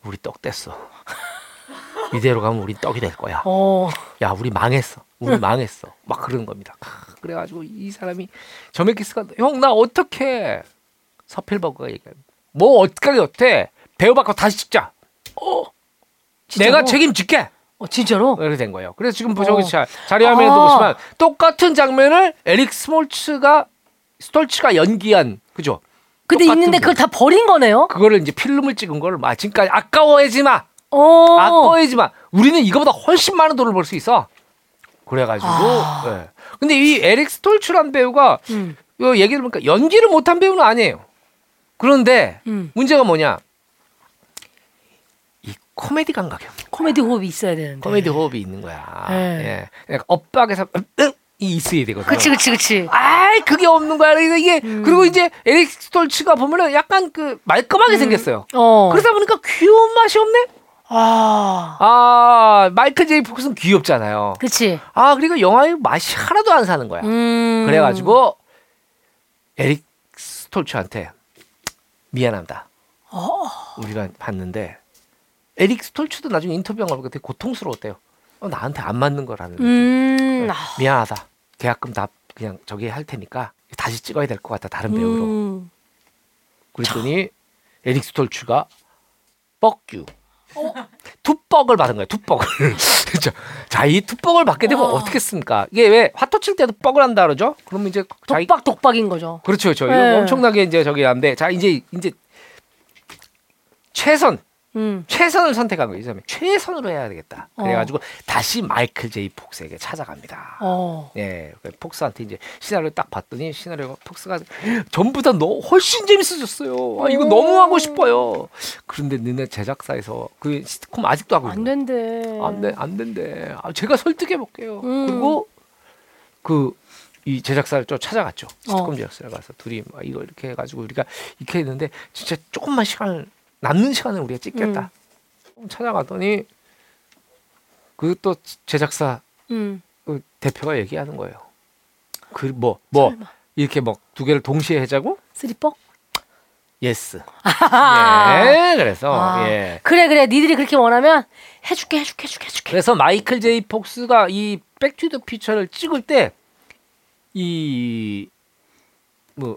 우리 떡 됐어. 이대로 가면 우리 떡이 될 거야. 어. 야 우리 망했어. 우리 망했어. 막 그러는 겁니다. 크, 그래가지고 이 사람이 저메키스가 형 나 어떻게 스필버그가 얘기해. 뭐 어떡하게 어때? 배우 바꿔 다시 찍자. 진짜로? 내가 책임질게. 어, 진짜로? 이렇게 된 거예요. 그래서 지금 어. 저기 자, 자료 화면에도 아. 보시면 똑같은 장면을 에릭 스톨츠가 스톨츠가 연기한 그죠? 근데 똑같은 있는데 그걸 분. 다 버린 거네요? 그거를 이제 필름을 찍은 걸 막 지금까지 아까워하지 마. 어. 아까워하지 마. 우리는 이거보다 훨씬 많은 돈을 벌 수 있어. 그래가지고. 아. 예. 근데 이 에릭 스톨츠란 배우가 음. 요 얘기를 보니까 연기를 못한 배우는 아니에요. 그런데 음. 문제가 뭐냐? 이 코미디 감각이 없는 코미디 호흡이 있어야 되는데. 코미디 호흡이 있는 거야. 네. 예. 약간 엇박에서 응? 이 있어야 되거든. 그치, 그치, 그치. 아, 그게 없는 거야. 이게 음. 그리고 이제 에릭 스톨츠가 보면은 약간 그 말끔하게 생겼어요. 어. 그러다 보니까 귀여운 맛이 없네. 아. 아, 마이클 제이 폭스는 귀엽잖아요. 그치. 아, 그리고 영화의 맛이 하나도 안 사는 거야. 음. 그래가지고 에릭 스톨츠한테 미안합니다. 어. 우리가 봤는데 에릭 스톨츠도 나중에 인터뷰한 거 보니까 되게 고통스러웠대요. 어, 나한테 안 맞는 거라는. 음. 아. 미안하다. 계약금 다 그냥 저기 할 테니까 다시 찍어야 될 것 같다. 다른 배우로. 음. 그랬더니 에릭 스톨츠가 뻑유. 어? 투뻑을 받은 거예요. 투뻑을. 그렇죠. 자, 이 투뻑을 받게 되면 어. 어떻겠습니까? 이게 왜 화토 칠 때도 뻑을 한다 그러죠? 그러면 이제 자기 독박, 독박인 거죠. 그렇죠, 그렇죠. 네. 엄청나게 이제 저기 한데 자 이제 이제 최선 음. 최선을 선택한 거예요. 이 사람이 최선으로 해야 되겠다. 어. 그래가지고 다시 마이클 제이 폭스에게 찾아갑니다. 어. 예, 그 폭스한테 이제 시나리오 딱 봤더니 시나리오가 폭스가 전보다 너 훨씬 재밌어졌어요. 아, 이거 오. 너무 하고 싶어요. 그런데 너네 제작사에서 그 시트콤 아직도 하고 안 있는 된대. 안 돼, 안 된대. 아, 제가 설득해 볼게요. 음. 그리고 그 이 제작사를 좀 찾아갔죠. 시트콤 어. 제작사를 가서 둘이 막 이거 이렇게 해가지고 우리가 이렇게 했는데 진짜 조금만 시간을 남는 시간을 우리가 찍겠다. 찾아갔더니 그 또 제작사 음. 그 대표가 얘기하는 거예요. 그 뭐뭐 설마. 이렇게 뭐 두 개를 동시에 하자고? 쓰리뻑? Yes. 아. 예. 그래서 아. 예. 그래, 그래. 니들이 그렇게 원하면 해줄게, 해줄게, 해줄게, 해줄게. 그래서 마이클 제이 폭스가 이 백투더 퓨처를 찍을 때 이 뭐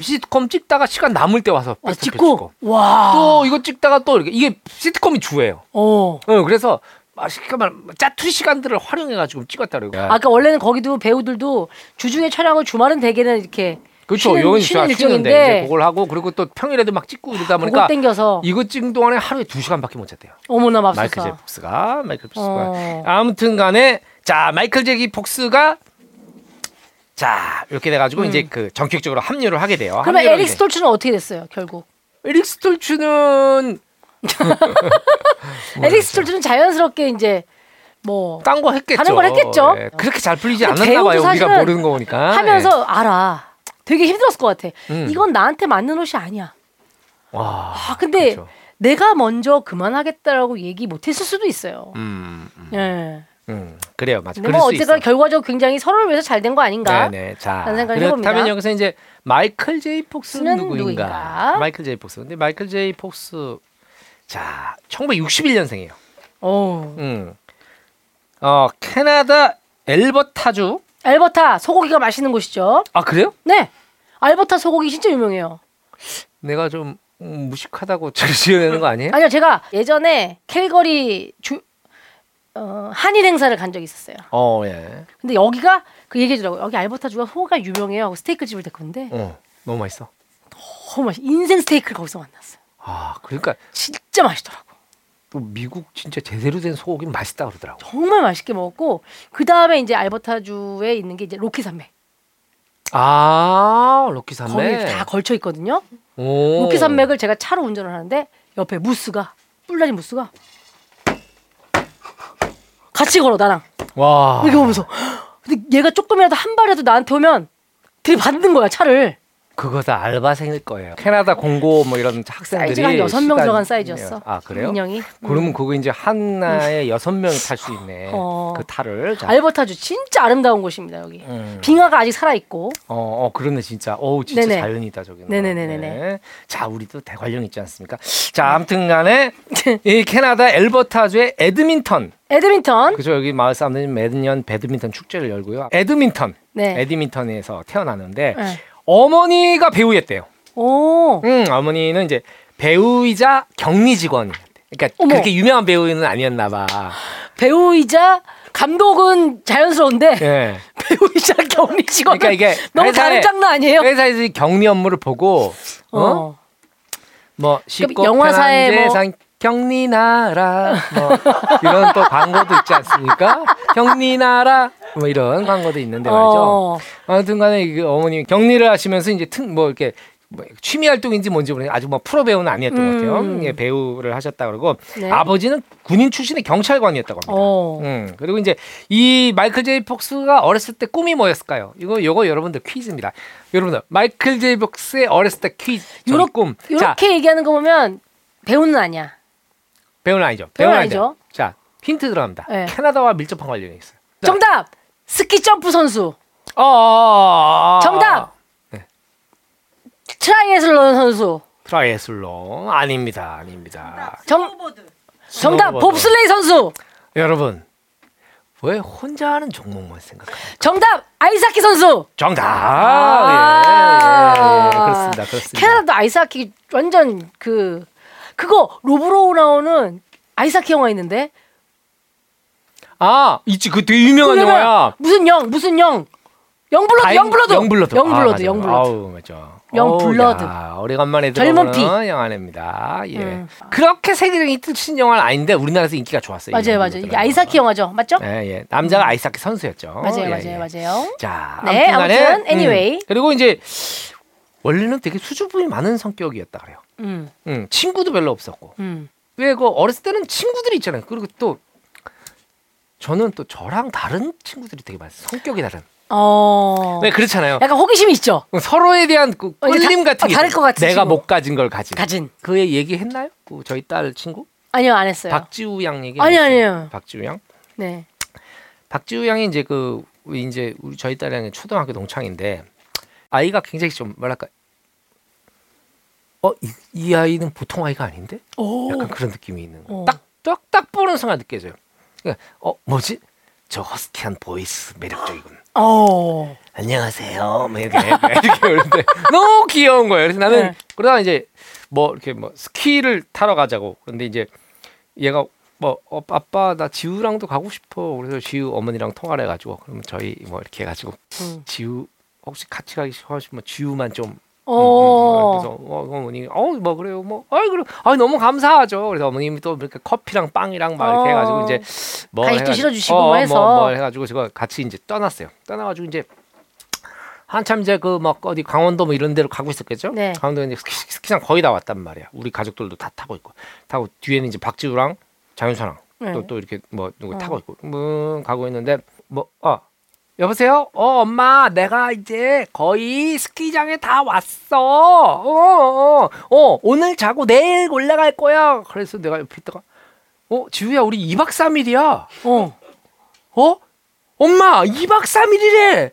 시트콤 찍다가 시간 남을 때 와서 아, 찍고. 와. 또 이거 찍다가 또 이렇게 이게 시트콤이 주예요. 어. 어, 그래서 맛있게 말 짜투리 시간들을 활용해가지고 찍었다 그래요. 아까 원래는 거기도 배우들도 주중에 촬영을 주말은 대개는 이렇게 그렇죠. 쉬는- 여기 쉬는 쉬는 일정인데 일정인데 이제 그걸 하고 그리고 또 평일에도 막 찍고 이러다 보니까 땡겨서 이거 찍은 동안에 하루에 두 시간밖에 못 잤대요. 어머나 마이클 맙소사. 제이 폭스가 마이클 폭스가 어. 아무튼 간에 자 마이클 제이 폭스가 자 이렇게 돼가지고 음. 이제 그 전격적으로 합류를 하게 돼요. 그러면 에릭 스톨츠는 어떻게 됐어요, 결국? 돼. 에릭 스톨츠는 에릭 스톨츠는 자연스럽게 이제 뭐 딴 거 했겠죠. 다른 걸 했겠죠. 예, 그렇게 잘 풀리지 않았나 봐요. 우리가 사실은 모르는 거 보니까. 하면서 알아. 되게 힘들었을 것 같아. 음. 이건 나한테 맞는 옷이 아니야. 예. 와. 아, 근데 그렇죠. 내가 먼저 그만하겠다라고 얘기 못했을 수도 있어요. 음, 음, 예. 음, 그래요, 맞아. 근데 그럴 뭐 있어. 결과적으로 굉장히 서로를 위해서 잘 된 거 아닌가? 네네. 자, 라는 생각을 그렇다면. 여기서 이제 마이클 제이 폭스는 스는 누구인가? 누구인가? 마이클 제이 폭스. 근데 마이클 제이 폭스 자, 1961년생이에요. 오. 음. 어, 캐나다 엘버타주. 알버타 소고기가 맛있는 곳이죠. 아, 그래요? 네. 알버타 소고기 진짜 유명해요. 내가 좀 음, 무식하다고 지어내는 거 아니에요? 아니요, 제가 예전에 캘거리 주 어, 한일 행사를 간 적이 있었어요. 어, 예. 근데 여기가 그 얘기해주더라고요. 여기 알버타주가 소가 유명해요. 하고 스테이크 집을 데렸는데 어, 너무 맛있어. 너무 맛있. 인생 스테이크를 거기서 만났어요. 아, 그러니까 진짜 맛있더라고. 또 미국 진짜 제대로 된 소고기는 맛있다 그러더라고. 정말 맛있게 먹었고 그 다음에 이제 알버타주에 있는 게 이제 로키 산맥. 아, 로키 산맥. 거기 다 걸쳐 있거든요. 오. 로키 산맥을 제가 차로 운전을 하는데 옆에 무스가 뿔나리 무스가 같이 걸어 나랑. 와. 이렇게 오면서. 근데 얘가 조금이라도 한 발이라도 나한테 오면 들이받는 거야 차를 그거 다 알바생일 거예요. 캐나다 공고 뭐 이런 학생들이 사이즈가 한 여섯 명 시간- 들어간 사이즈였어. 아 그래요? 인형이. 그러면 그거 이제 하나에 여섯 명이 탈 수 있네. 어. 그 탈을. 자, 알버타주 진짜 아름다운 곳입니다 여기. 음. 빙하가 아직 살아 있고. 어, 어, 그러네 진짜. 어우 진짜 네네. 자연이다 저기는. 네네네네네. 네. 자, 우리도 대관령 있지 않습니까? 자, 아무튼간에 이 캐나다 앨버타주의 에드민턴. 에드민턴. 그죠 여기 마을 사람들이 매년 배드민턴 축제를 열고요. 에드민턴. 네. 에드민턴에서 태어나는데 네. 어머니가 배우였대요. 오. 음, 어머니는 이제 배우이자 경리 직원. 그러니까 어머. 그렇게 유명한 배우는 아니었나 봐. 배우이자 감독은 자연스러운데 예. 배우이자 격리 직원. 그러니까 이게 너무 회사에- 다른 장르 아니에요? 회사에서 이 격리 업무를 보고 어? 어. 뭐 쉽고 영화사에 편한 뭐- 세상 격리 나라 뭐 이런 또 광고도 있지 않습니까? 격리 나라 뭐 이런 광고도 있는데 말이죠. 어. 아무튼간에 이 어머님이 격리를 하시면서 이제 튼뭐 이렇게 뭐 취미 활동인지 뭔지 모르겠는데 아주 뭐 프로 배우는 아니었던 것 같아요. 음. 예, 배우를 하셨다 그러고 네. 아버지는 군인 출신의 경찰관이었다고 합니다. 어. 음, 그리고 이제 이 마이클 제이 폭스가 어렸을 때 꿈이 뭐였을까요? 이거 요거 여러분들 퀴즈입니다. 여러분들 마이클 제이 폭스의 어렸을 때 퀴즈 요렇- 꿈. 자, 이렇게 얘기하는 거 보면 배우는 아니야. 배우는 아니죠. 배우는 아니죠. 아니죠. 자, 힌트 들어갑니다. 네. 캐나다와 밀접한 관련이 있어요. 자, 정답. 스키 점프 선수. 어, 어, 어, 어, 정답. 트라이애슬론 선수. 트라이애슬론 아닙니다. 아닙니다. 정 정답. 봅슬레이 선수. 여러분 왜 혼자 하는 종목만 생각합니까? 정답. 아이스하키 선수. 정답. 아. 예, 예, 예, 그렇습니다. 그렇습니다. 캐나다도 아이스하키 완전 그 그거 롭 로우 나오는 아이스하키 영화 있는데 아, 있지. 그 되게 유명한 그 영화야. 무슨 영 무슨 영 영블러드 다행- 영블러드 영블러드. 영블러드 아, 맞아요. 영블러드 아우, 맞죠. 영블러드. 야, 오래간만에 젊은 들어보는 영화입니다. 예. 음. 그렇게 세계적인 뜻인 영화는 아닌데 우리나라에서 인기가 좋았어요. 이 맞아요 맞아요. 이게 아이스하키 영화죠 맞죠? 예, 예. 남자가 아이스하키 선수였죠. 맞아요 예, 맞아요 예. 맞아요 자, 네, 아무튼간에, 아무튼 anyway. 음. 그리고 이제 원래는 되게 수줍음이 많은 성격이었다 그래요. 음, 음, 친구도 별로 없었고. 음. 왜그 어렸을 때는 친구들이 있잖아요. 그리고 또 저는 또 저랑 다른 친구들이 되게 많아요. 성격이 다른. 어 네, 그렇잖아요. 약간 호기심이 있죠 서로에 대한 그 어, 이제 끌림 다- 같은 게 어, 다를 있어요. 것 같은 내가 친구. 못 가진 걸 가진. 가진 그 얘기 했나요? 그 저희 딸 친구 아니요 안 했어요 박지우 양 얘기. 아니, 안 했어요? 아니에요. 박지우 양. 네 박지우 양이 이제 그 이제 우리 저희 딸이 초등학교 동창인데 아이가 굉장히 좀 뭐랄까 어 이 이 아이는 보통 아이가 아닌데 오. 약간 그런 느낌이 있는 어. 거예요. 딱딱 딱 보는 순간 느껴져요. 그러니까 어 뭐지 저 허스키한 voice 매력적이군. 어. 안녕하세요. 뭐 이렇게 이렇게 그러는데 너무 귀여운 거예요. 그래서 나는 네. 그러다 이제 뭐 이렇게 뭐 스키를 타러 가자고. 그런데 이제 얘가 뭐 어, 아빠 나 지우랑도 가고 싶어. 그래서 지우 어머니랑 통화를 해가지고 그러면 저희 뭐 이렇게 해가지고 음. 지우 혹시 같이 가기 싶으시면 지우만 좀 어. 그래서 어, 어머니 어뭐 그래요 뭐 아이 그래 아 너무 감사하죠 그래서 어머님이 또 이렇게 커피랑 빵이랑 막 이렇게 어. 해가지고 이제 뭐 간식도 실어주시고 어, 해서. 뭐, 뭐 해가지고 제가 같이 이제 떠났어요 떠나가지고 이제 한참 이제 그 막 어디 강원도 뭐 이런 데로 가고 있었겠죠 네. 강원도 이제 스키, 스키장 거의 다 왔단 말이야 우리 가족들도 다 타고 있고 타고 뒤에는 이제 박지우랑 장윤서랑 네. 또또 이렇게 뭐 누구 어. 타고 있고 뭐 가고 있는데 뭐어 여보세요? 어, 엄마, 내가 이제 거의 스키장에 다 왔어. 어, 어, 어, 오늘 자고 내일 올라갈 거야. 그래서 내가 옆에 있다가, 어, 지우야, 우리 2박 3일이야. 어. 어? 엄마, 2박 3일이래.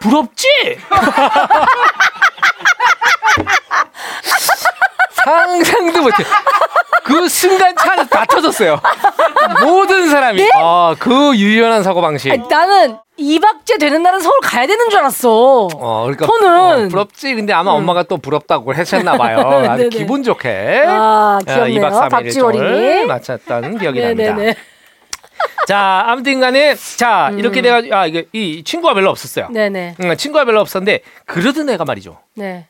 부럽지? 상상도 못해. 그 순간 차 안에서 다 터졌어요. 모든 사람이. 아, 그 유연한 사고 방식. 아니, 나는 2박째 되는 날은 서울 가야 되는 줄 알았어. 어, 그러니까 토는. 어, 부럽지. 근데 아마 엄마가 또 부럽다고 하셨나 봐요. 아주 네네. 기분 좋게. 아, 어, 귀엽네요. 2박 3일 박지호 어린이. 일정을 마쳤던 기억이 납니다. 네네네. 자, 아무튼 간에 자, 이렇게 돼가 아, 이게 이 친구가 별로 없었어요. 네네. 응, 친구가 별로 없었는데 그러던 애가 말이죠. 네.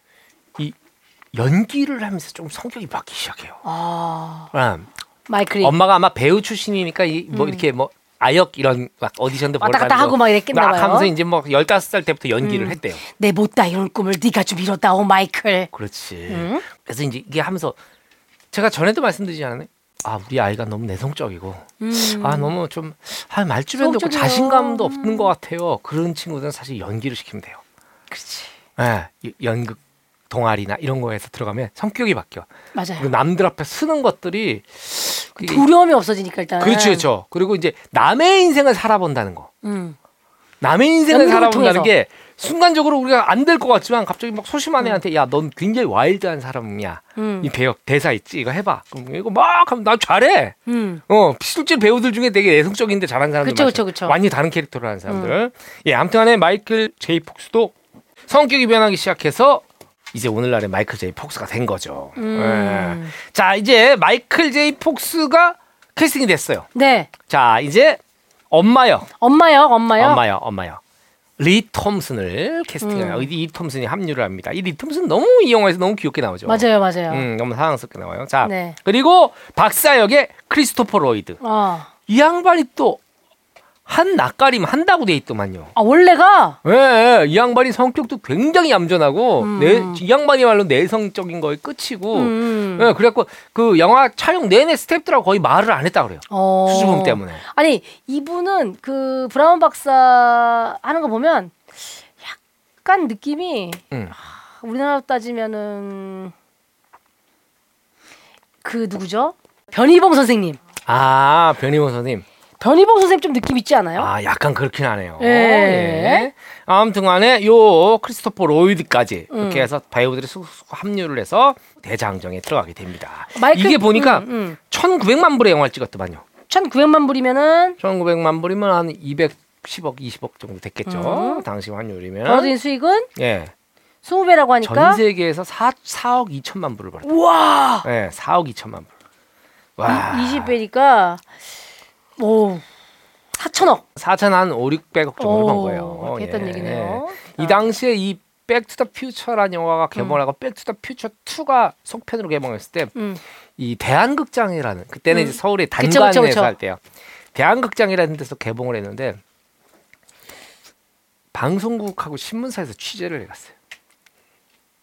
이 연기를 하면서 좀 성격이 바뀌기 시작해요. 아, 음, 마이클이 엄마가 아마 배우 출신이니까 이, 뭐 이렇게 뭐 아역 이런 막 오디션도 음. 왔다 갔다 하고 막 이랬겠나 막 봐요. 하면서 이제 뭐 15살 때부터 연기를 했대요. 내 못다 이룬 꿈을 네가 좀 이뤘다 오 마이클. 그렇지. 음. 그래서 이제 이게 하면서 제가 전에도 말씀드리지 않았나요? 아 우리 아이가 너무 내성적이고 음. 아 너무 좀 아, 말주변도 없고. 자신감도 없는 것 같아요. 그런 친구들은 사실 연기를 시키면 돼요. 그렇지. 예, 이- 연극 동아리나 이런 거에서 들어가면 성격이 바뀌어. 맞아요. 그리고 남들 앞에 쓰는 것들이 이게- 두려움이 없어지니까 일단. 그렇죠, 그렇죠. 그리고 이제 남의 인생을 살아본다는 거. 음. 남의 인생을 살아본다는 통해서. 게 순간적으로 우리가 안 될 것 같지만 갑자기 막 음. 소심한 애한테 야 넌 굉장히 와일드한 사람이야 음. 이 배역 대사 있지 이거 해봐 그럼 이거 막 하면 나 잘해 음. 어 실제 배우들 중에 되게 내성적인데 잘하는 사람들 그쵸. 그쵸, 그쵸. 완전히 다른 캐릭터를 하는 사람들 예 아무튼간에 마이클 제이 폭스도 성격이 변하기 시작해서 이제 오늘날의 마이클 제이 폭스가 된 거죠 음. 예. 자 이제 마이클 제이 폭스가 캐스팅이 됐어요 네. 자 이제 엄마요 엄마요, 엄마요. 엄마요, 엄마요. 리 톰슨을 캐스팅해요. 음. 이리 톰슨이 합류를 합니다. 이 리 톰슨 너무 이 영화에서 너무 귀엽게 나오죠. 맞아요, 맞아요. 음, 너무 사랑스럽게 나와요. 자, 네. 그리고 박사 역의 크리스토퍼 로이드. 어. 이 양반이 또 한 낯가림 한다고 돼 있더만요. 아 원래가 예, 예, 이 양반이 성격도 굉장히 얌전하고 음. 내, 이 양반이 말로 내성적인 거에 끝이고 음. 예, 그래갖고 그 영화 촬영 내내 스태프들하고 거의 말을 안 했다 그래요. 어. 수줍음 때문에. 아니 이분은 그 브라운 박사 하는 거 보면 약간 느낌이 음. 우리나라로 따지면은 그 누구죠? 변희봉 선생님. 아, 변희원 선생님. 변희봉 선생님 좀 느낌 있지 않아요? 아, 약간 그렇긴 하네요. 예. 예. 아무튼 간에 요 크리스토퍼 로이드까지 음. 이렇게 해서 배우들이 쑥쑥 합류를 해서 대장정에 들어가게 됩니다. 마이클- 이게 보니까 음, 음. 1900만 불의 영화를 찍었더만요. 1,900만 불이면은 1900만 불이면 한 210억, 20억 정도 됐겠죠. 음. 당시 환율이면. 벌어진 수익은 예. 20배라고 하니까 전 세계에서 4, 4억 2천만 불을 벌었다. 우와 예, 4억 2천만 불. 와. 20배니까 오 4천억 4천 한 5, 600억 정도 번 거예요. 했던 예. 얘기네요. 이 당시에 이 백투더 퓨처라는 영화가 개봉하고 백투더 퓨처 2가 속편으로 개봉했을 음. 때이 대한극장이라는 그때는 음. 이제 서울의 단관에서. 할 때요. 대한극장이라는 데서 개봉을 했는데 방송국하고 신문사에서 취재를 해갔어요.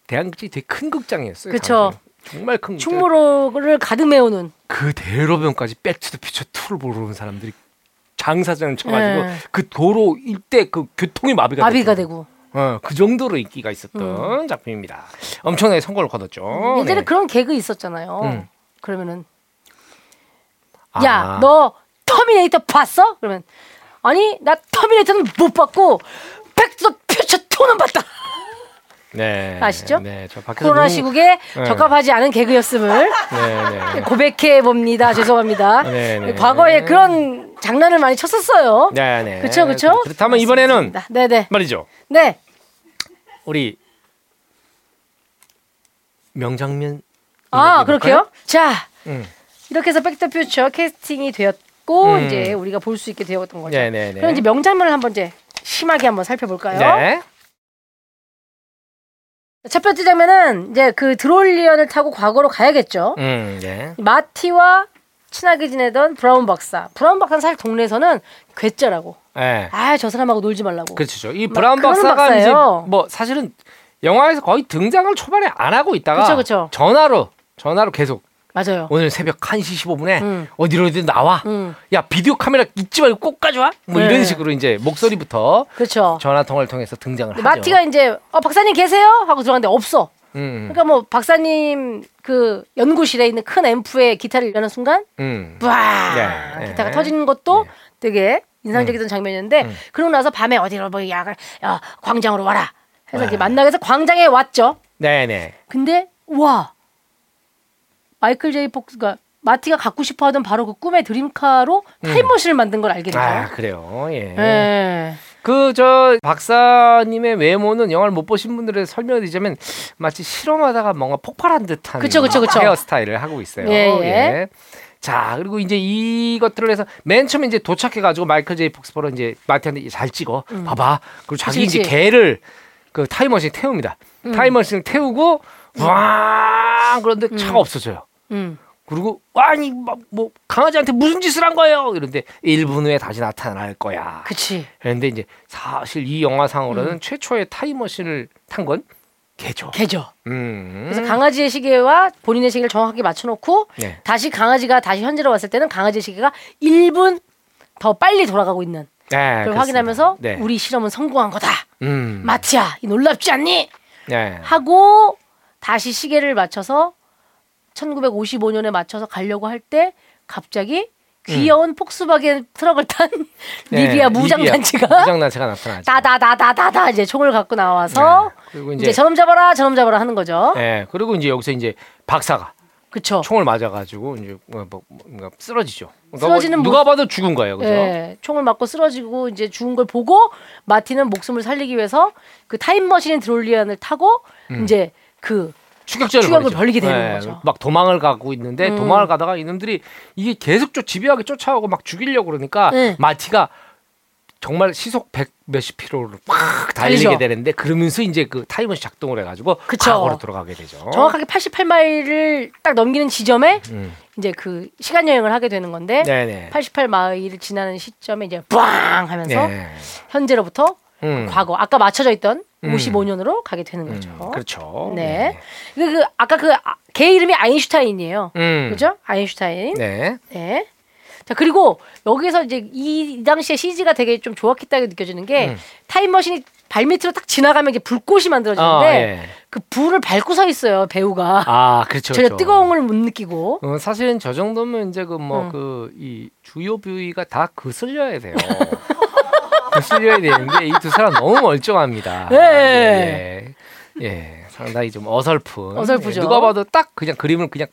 대한극장이 되게 큰 극장이었어요. 당시에. 정말 큰. 충무로를 가득 메우는 그 대로변까지 백투더 퓨처 2를 보러 온 사람들이 장사진을 쳐가지고 예. 그 도로 일대 그 교통이 마비가 마비가. 되고 어, 그 정도로 인기가 있었던 작품입니다. 엄청나게 성공을 거뒀죠. 예전에 네. 그런 개그 있었잖아요. 음. 그러면은 아. 야너 터미네이터 봤어? 그러면 아니 나 터미네이터는 못 봤고 백투더 퓨처 2는 봤다. 네. 아시죠? 네, 코로나 누구- 시국에 네. 적합하지 않은 개그였음을 네, 네. 고백해 봅니다. 죄송합니다. 네, 네. 과거에 그런 장난을 많이 쳤었어요. 네, 네. 그쵸 그쵸? 그렇다면 이번에는 맞습니다. 네네 말이죠. 네. 우리 명장면 아? 그렇게요? 자 음. 이렇게 해서 백투더 퓨처 캐스팅이 되었고 음. 이제 우리가 볼 수 있게 되었던 거죠. 네, 네, 네. 그럼 이제 명장면을 한번 이제 심하게 한번 살펴볼까요? 네. 첫 번째 장면은 이제 그 들로리안을 타고 과거로 가야겠죠. 음, 네. 마티와 친하게 지내던 브라운 박사. 브라운 박사는 사실 동네에서는 괴짜라고. 네. 아저 사람하고 놀지 말라고. 그렇죠. 이막 브라운 박사가 이제 박사예요. 뭐 사실은 영화에서 거의 등장을 초반에 안 하고 있다가 그쵸, 그쵸. 전화로 전화로 계속 맞아요. 오늘 새벽 1시 15분에 음. 어디로 어디 나와. 음. 야 비디오 카메라 잊지 말고 꼭 가져와. 뭐 네. 이런 식으로 이제 목소리부터 그렇죠. 전화 통화를 통해서 등장을 하죠. 마티가 이제 어 박사님 계세요? 하고 들어갔는데 없어. 음, 그러니까 뭐 박사님 그 연구실에 있는 큰 앰프에 기타를 여는 순간 음. 와 네, 기타가 네. 터지는 것도 네. 되게 인상적이던 장면이었는데 음. 그러고 나서 밤에 어디로 뭐 약을 야 광장으로 와라 해서 이제 와. 만나게 해서 광장에 왔죠. 네네. 근데 와 마이클 제이 폭스가 마티가 갖고 싶어 하던 바로 그 꿈의 드림카로 타임머신을 만든 걸 알게. 음. 아 그래요. 예. 예. 그 저 박사님의 외모는 영화를 못 보신 분들의 설명을 드리자면 마치 실험하다가 뭔가 폭발한 듯한 그쵸, 그쵸, 그쵸. 헤어스타일을 하고 있어요. 예, 예. 자 그리고 이제 이것들을 해서 맨 처음에 이제 도착해가지고 마이클 제이 폭스버로 이제 마티한테 잘 찍어 봐봐 그리고 자기 음. 그치, 이제 그치. 개를 그 타임머신 태웁니다. 음. 타임머신을 태우고 와 그런데 차가 없어져요. 음. 그리고 아니 뭐, 뭐 강아지한테 무슨 짓을 한 거예요? 이런데 1분 후에 다시 나타날 거야. 그치. 그런데 이제 사실 이 영화상으로는 음. 최초의 타임머신을 탄 건 개죠. 개죠. 음. 그래서 강아지의 시계와 본인의 시계를 정확하게 맞춰놓고 네. 다시 강아지가 다시 현재로 왔을 때는 강아지의 시계가 1분 더 빨리 돌아가고 있는 네, 그걸 그렇습니다. 확인하면서 네. 우리 실험은 성공한 거다. 음. 마티야, 이 놀랍지 않니? 네. 하고 다시 시계를 맞춰서 1955년에 맞춰서 가려고 할 때 갑자기 귀여운 폭스바겐 트럭을 탄 음. 네, 리비아 무장단체가 무장단체가 나타나죠. 다다다다다다 이제 총을 갖고 나와서 네. 그리고 이제, 이제 저놈 잡아라 저놈 잡아라 하는 거죠. 네. 그리고 이제 여기서 이제 박사가 그쵸. 총을 맞아가지고 이제 뭐, 뭐, 뭔가 쓰러지죠. 그러니까 쓰러지는 뭐 누가 봐도 죽은 거예요, 그죠? 예, 총을 맞고 쓰러지고 이제 죽은 걸 보고 마티는 목숨을 살리기 위해서 그 타임머신인 드롤리안을 타고 이제 그 추격전을 추격을. 벌이게 되는 거죠. 막 도망을 가고 있는데 음. 도망을 가다가 이놈들이 이게 계속 쫓 집요하게 쫓아오고 막 죽이려고 그러니까 네. 마티가 정말 시속 100 몇십 막 달리죠. 달리게 되는데 그러면서 이제 그 타임머신 작동을 해가지고 그쵸. 과거로 돌아가게 되죠. 정확하게 88마일을 딱 넘기는 지점에 음. 이제 그 시간 여행을 하게 되는 건데 네네. 88마일을 지나는 시점에 이제 빵 하면서 네. 현재로부터 음. 과거 아까 맞춰져 있던 음. 55년으로 가게 되는 음, 거죠. 그렇죠. 네. 그, 그 아까 그 개 이름이 아인슈타인이에요. 음. 그죠? 아인슈타인. 네. 네. 자 그리고 여기서 이제 이, 이 당시에 CG가 되게 좀 좋았겠다고 느껴지는 게 음. 타임머신이 발 밑으로 딱 지나가면 이제 불꽃이 만들어지는데 아, 예. 그 불을 밟고 서 있어요 배우가 아, 그렇죠. 전혀 그렇죠. 뜨거움을 못 느끼고 어, 사실은 저 정도면 이제 그뭐 음. 그이 주요 부위가 다 거슬려야 돼요. 거슬려야 되는데 이 두 사람 너무 멀쩡합니다. 네. 예, 예. 예, 상당히 좀 어설픈. 어설프죠. 예, 누가 봐도 딱 그냥 그림을 그냥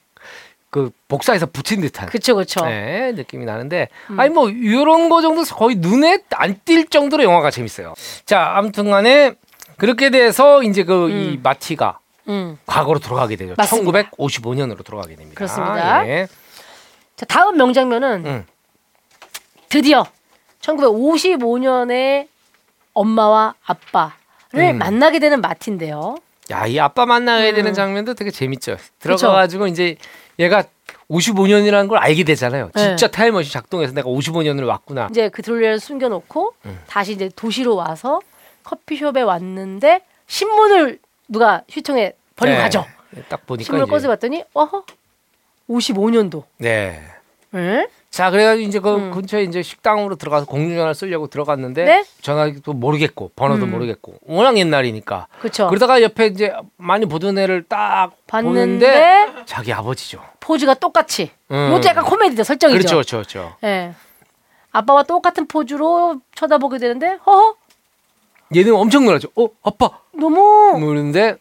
그 복사해서 붙인 듯한. 그쵸 그쵸 네, 느낌이 나는데 음. 아니 뭐 이런 거 정도 거의 눈에 안 띌 정도로 영화가 재밌어요. 자, 아무튼간에 그렇게 돼서 이제 그이 음. 마티가 음. 과거로 돌아가게 되죠. 맞습니다. 1955년으로 돌아가게 됩니다. 그렇습니다. 예. 자 다음 명장면은 음. 드디어 1955년에 엄마와 아빠를 음. 만나게 되는 마티인데요 야, 이 아빠 만나야 음. 되는 장면도 되게 재밌죠. 들어가 가지고 이제 얘가 55년이라는 걸 알게 되잖아요. 네. 진짜 타임머신 작동해서 내가 55년을 왔구나. 이제 그 드롤리를 숨겨 놓고 음. 다시 이제 도시로 와서 커피숍에 왔는데 신문을 누가 휴통에 버리고 네. 가죠. 딱 보니까 신문을. 꺼서 봤더니 어허 55년도. 네. 응? 자, 그래가지고 이제 그 음. 근처에 이제 식당으로 들어가서 공중전화 쓰려고 들어갔는데 네? 전화기도 모르겠고 번호도 음. 모르겠고 워낙 옛날이니까. 그렇죠. 그러다가 옆에 이제 많이 보던 애를 딱 보는데 봤는데 자기 아버지죠. 포즈가 똑같이. 음. 이것도 약간 코미디죠 설정이죠. 그렇죠, 그렇죠, 그렇죠. 예. 아빠와 똑같은 포즈로 쳐다보게 되는데 허허 얘는 엄청 놀라죠. 어, 아빠. 너무 모르는데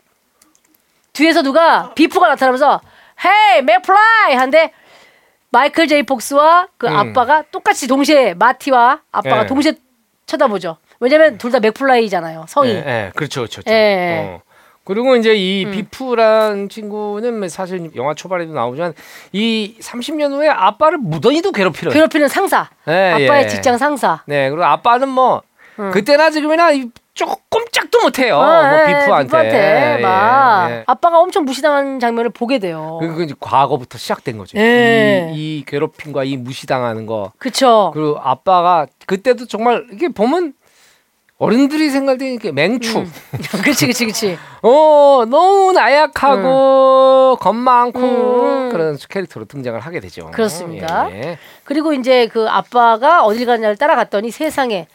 뒤에서 누가 비프가 나타나면서 Hey McFly 한데 마이클 제이 폭스와 그 음. 아빠가 똑같이 동시에 마티와 아빠가 예. 동시에 쳐다보죠. 왜냐면 둘 다 맥플라이잖아요. 성이. 예, 예, 그렇죠, 그렇죠. 그렇죠. 예. 어. 그리고 이제 이 음. 비프란 친구는 사실 영화 초반에도 나오지만 이 30년 후에 아빠를 무던히도 괴롭히는. 괴롭히는 상사. 예, 아빠의 예. 직장 상사. 네, 그리고 아빠는 뭐 음. 그때나 지금이나 이 조금 짝도 못해요. 아, 뭐 예, 비프한테. 비프한테 막 예, 예. 아빠가 엄청 무시당하는 장면을 보게 돼요. 그리고 이제 과거부터 시작된 거죠. 예. 이, 이 괴롭힘과 이 무시당하는 거. 그쵸. 그리고 아빠가 그때도 정말 이게 보면 어른들이 생각할 때 이렇게 맹추. 음. 그치 그치 그치. 어 너무 나약하고 겁 많고 음. 그런 캐릭터로 등장을 하게 되죠. 그렇습니다. 예, 예. 그리고 이제 그 아빠가 어딜 가냐를 따라갔더니 세상에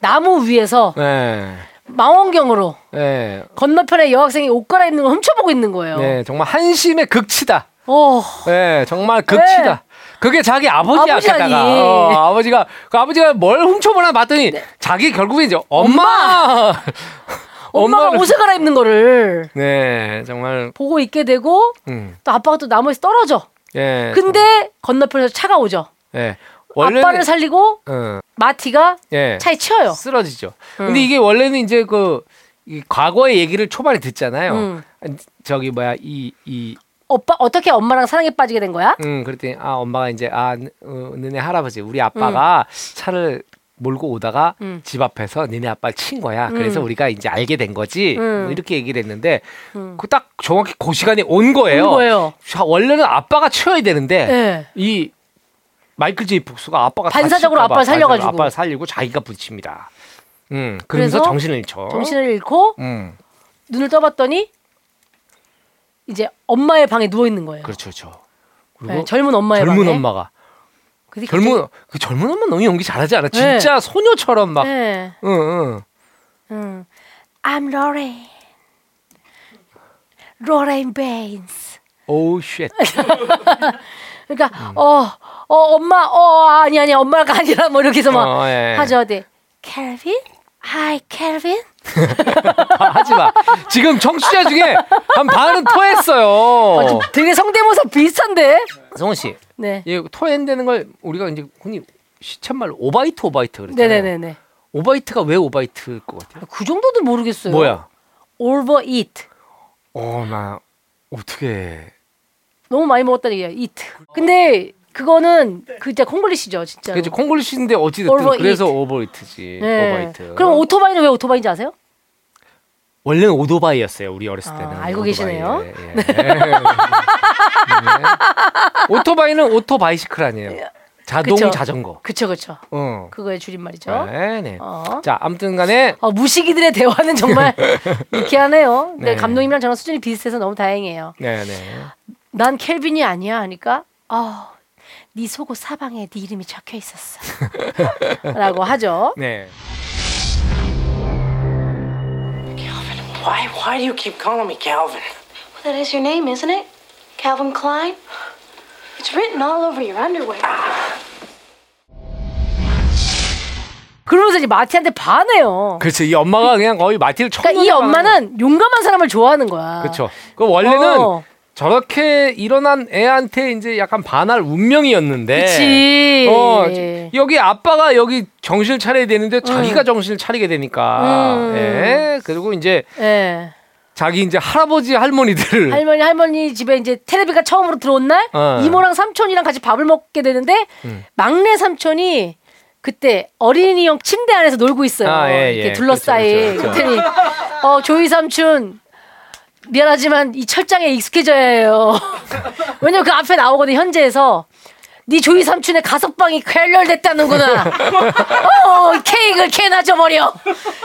나무 위에서 네, 망원경으로 네, 건너편에 여학생이 옷 갈아입는 걸 훔쳐보고 있는 거예요. 네, 정말 한심의 극치다. 어, 네, 정말 극치다. 네. 그게 자기 아버지야 아버지 게다가. 어, 아버지가 그 아버지가 뭘 훔쳐보나 봤더니 자기 결국에 이제 엄마 엄마가 엄마를- 옷을 갈아입는 거를 네 정말 보고 있게 되고 음, 또 아빠가 또 나무에서 떨어져. 예 근데 건너편에서 차가 오죠. 예 원래는 아빠를 살리고 어, 마티가 예 차에 치여요. 쓰러지죠. 음. 근데 이게 원래는 이제 그이 과거의 얘기를 초반에 듣잖아요. 음. 저기 뭐야 이 이 오빠 어떻게 엄마랑 사랑에 빠지게 된 거야? 음, 그랬더니 아 엄마가 이제 아 느- 어, 너네 할아버지 우리 아빠가 차를 몰고 오다가 음. 집 앞에서 너네 아빠를 친 거야. 그래서 음. 우리가 이제 알게 된 거지. 음. 뭐 이렇게 얘기를 했는데 음. 그딱 정확히 그 시간이 온 거예요. 온 거예요. 자, 원래는 아빠가 치워야 되는데 네. 이 마이클 제이 폭스가 아빠가 반사적으로 아빠를 살려가지고. 아빠를 살리고 자기가 붙입니다. 음, 그래서 그래서 정신을 잃죠. 정신을 잃고 음, 눈을 떠봤더니 이제 엄마의 방에 누워 있는 거예요. 그렇죠, 그렇죠. 그리고 네, 젊은 엄마의 젊은 방에. 엄마가 근데 젊은 그 젊은 엄마 너무 연기 잘하지 않아? 네. 진짜 소녀처럼 막, 네. 응, 응. 음. I'm Lorraine. Lorraine Baines. Oh shit. 그러니까 어, 어 엄마 어 아니 아니 엄마가 아니라 뭐 이렇게 해서 막 어, 예. 하죠. 네. Calvin? Hi, Calvin? 하지 마. 지금 청취자 중에 한 반은 어, 토했어요. 좀 되게 성대모사 비슷한데? 성원 씨, 네. 이 토해낸다는 걸 우리가 이제 흔히 시쳇말로 오바이트 오바이트 그러잖아요. 네네네네. 오바이트가 왜 오바이트일 것 같아요? 그 정도도 모르겠어요. 뭐야? overeat. 어, 나 어떻게? 너무 많이 먹었다는 얘기야. eat. 근데 그거는 그 진짜 콩글리시죠, 진짜. 그게 콩글리시인데 어찌 됐든 Overeat. 그래서 overeat지. 네. 오바이트. 그럼 오토바이는 왜 오토바이인지 아세요? 원래는 오토바이였어요. 우리 어렸을 아, 때는. 알고 오토바이. 계시네요. 예, 예. 네. 오토바이는 오토바이시클 아니에요. 자동 그쵸. 자전거. 그쵸, 그쵸. 어. 그거의 줄임말이죠. 네, 네. 어. 자, 아무튼간에 어, 무식이들의 대화는 정말 유쾌하네요. 근데 네. 감독님이랑 저랑 수준이 비슷해서 너무 다행이에요. 네, 네. 난 켈빈이 아니야 하니까 어, 네 속옷 사방에 네 이름이 적혀 있었어. 라고 하죠. 네. Why, why do you keep calling me Calvin? That is your name, isn't it? Calvin Klein? It's written all over your underwear. 그러면서 이제 마티한테 반해요. 그렇죠. 이 엄마가 그냥 거의 마티를 쳐. 그러니까 이 엄마는 용감한 사람을 좋아하는 거야. 그렇죠. 그 원래는 어. 저렇게 일어난 애한테 이제 약간 반할 운명이었는데. 그치. 어, 여기 아빠가 여기 정신을 차려야 되는데 자기가 정신을 차리게 되니까. 음. 예. 그리고 이제 예. 자기 이제 할아버지 할머니들. 할머니 할머니 집에 이제 텔레비가 처음으로 들어온 날 어. 이모랑 삼촌이랑 같이 밥을 먹게 되는데 음. 막내 삼촌이 그때 어린이용 침대 안에서 놀고 있어요. 아, 예, 이렇게 예. 둘러싸인. 그렇죠, 그렇죠. 그랬더니 어 조이 삼촌 미안하지만 이 철장에 익숙해져야 해요. 왜냐면 그 앞에 나오거든 현재에서 네 조이 삼촌의 가석방이 쾌렬됐다는구나. 어 케이크를 캐나 줘버려.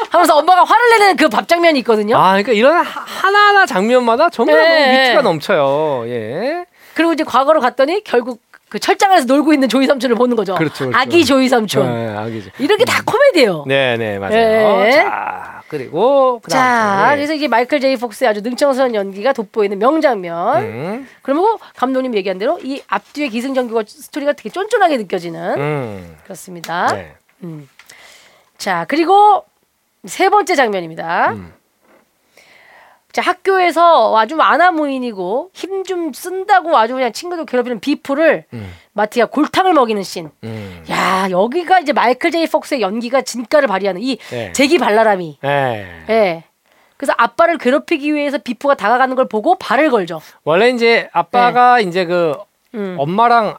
하면서 엄마가 화를 내는 그 밥 장면이 있거든요. 아, 그러니까 이런 하- 하나하나 장면마다 정말 예, 너무 위트가 예. 넘쳐요. 예. 그리고 이제 과거로 갔더니 결국 그 철장 안에서 놀고 있는 조이 삼촌을 보는 거죠. 그렇죠, 그렇죠. 아기 조이 삼촌. 네, 아기죠. 이렇게 다 코미디예요. 네, 네, 맞아요. 예. 자, 그리고 자, 그다음 그래서 이제 마이클 제이 폭스의 아주 능청스러운 연기가 돋보이는 명장면. 음, 그리고 감독님 얘기한 대로 이 앞뒤의 기승전결 스토리가 되게 쫀쫀하게 느껴지는 음. 그렇습니다. 네. 자, 그리고 세 번째 장면입니다. 음. 자, 학교에서 아주 아나무인이고 힘 좀 쓴다고 아주 그냥 친구들 괴롭히는 비프를 음. 마티가 골탕을 먹이는 씬. 음. 야, 여기가 이제 마이클 제이 폭스의 연기가 진가를 발휘하는 이 네. 재기 발랄함이. 네. 예. 그래서 아빠를 괴롭히기 위해서 비프가 다가가는 걸 보고 발을 걸죠. 원래 이제 아빠가 이제 그 네. 음. 엄마랑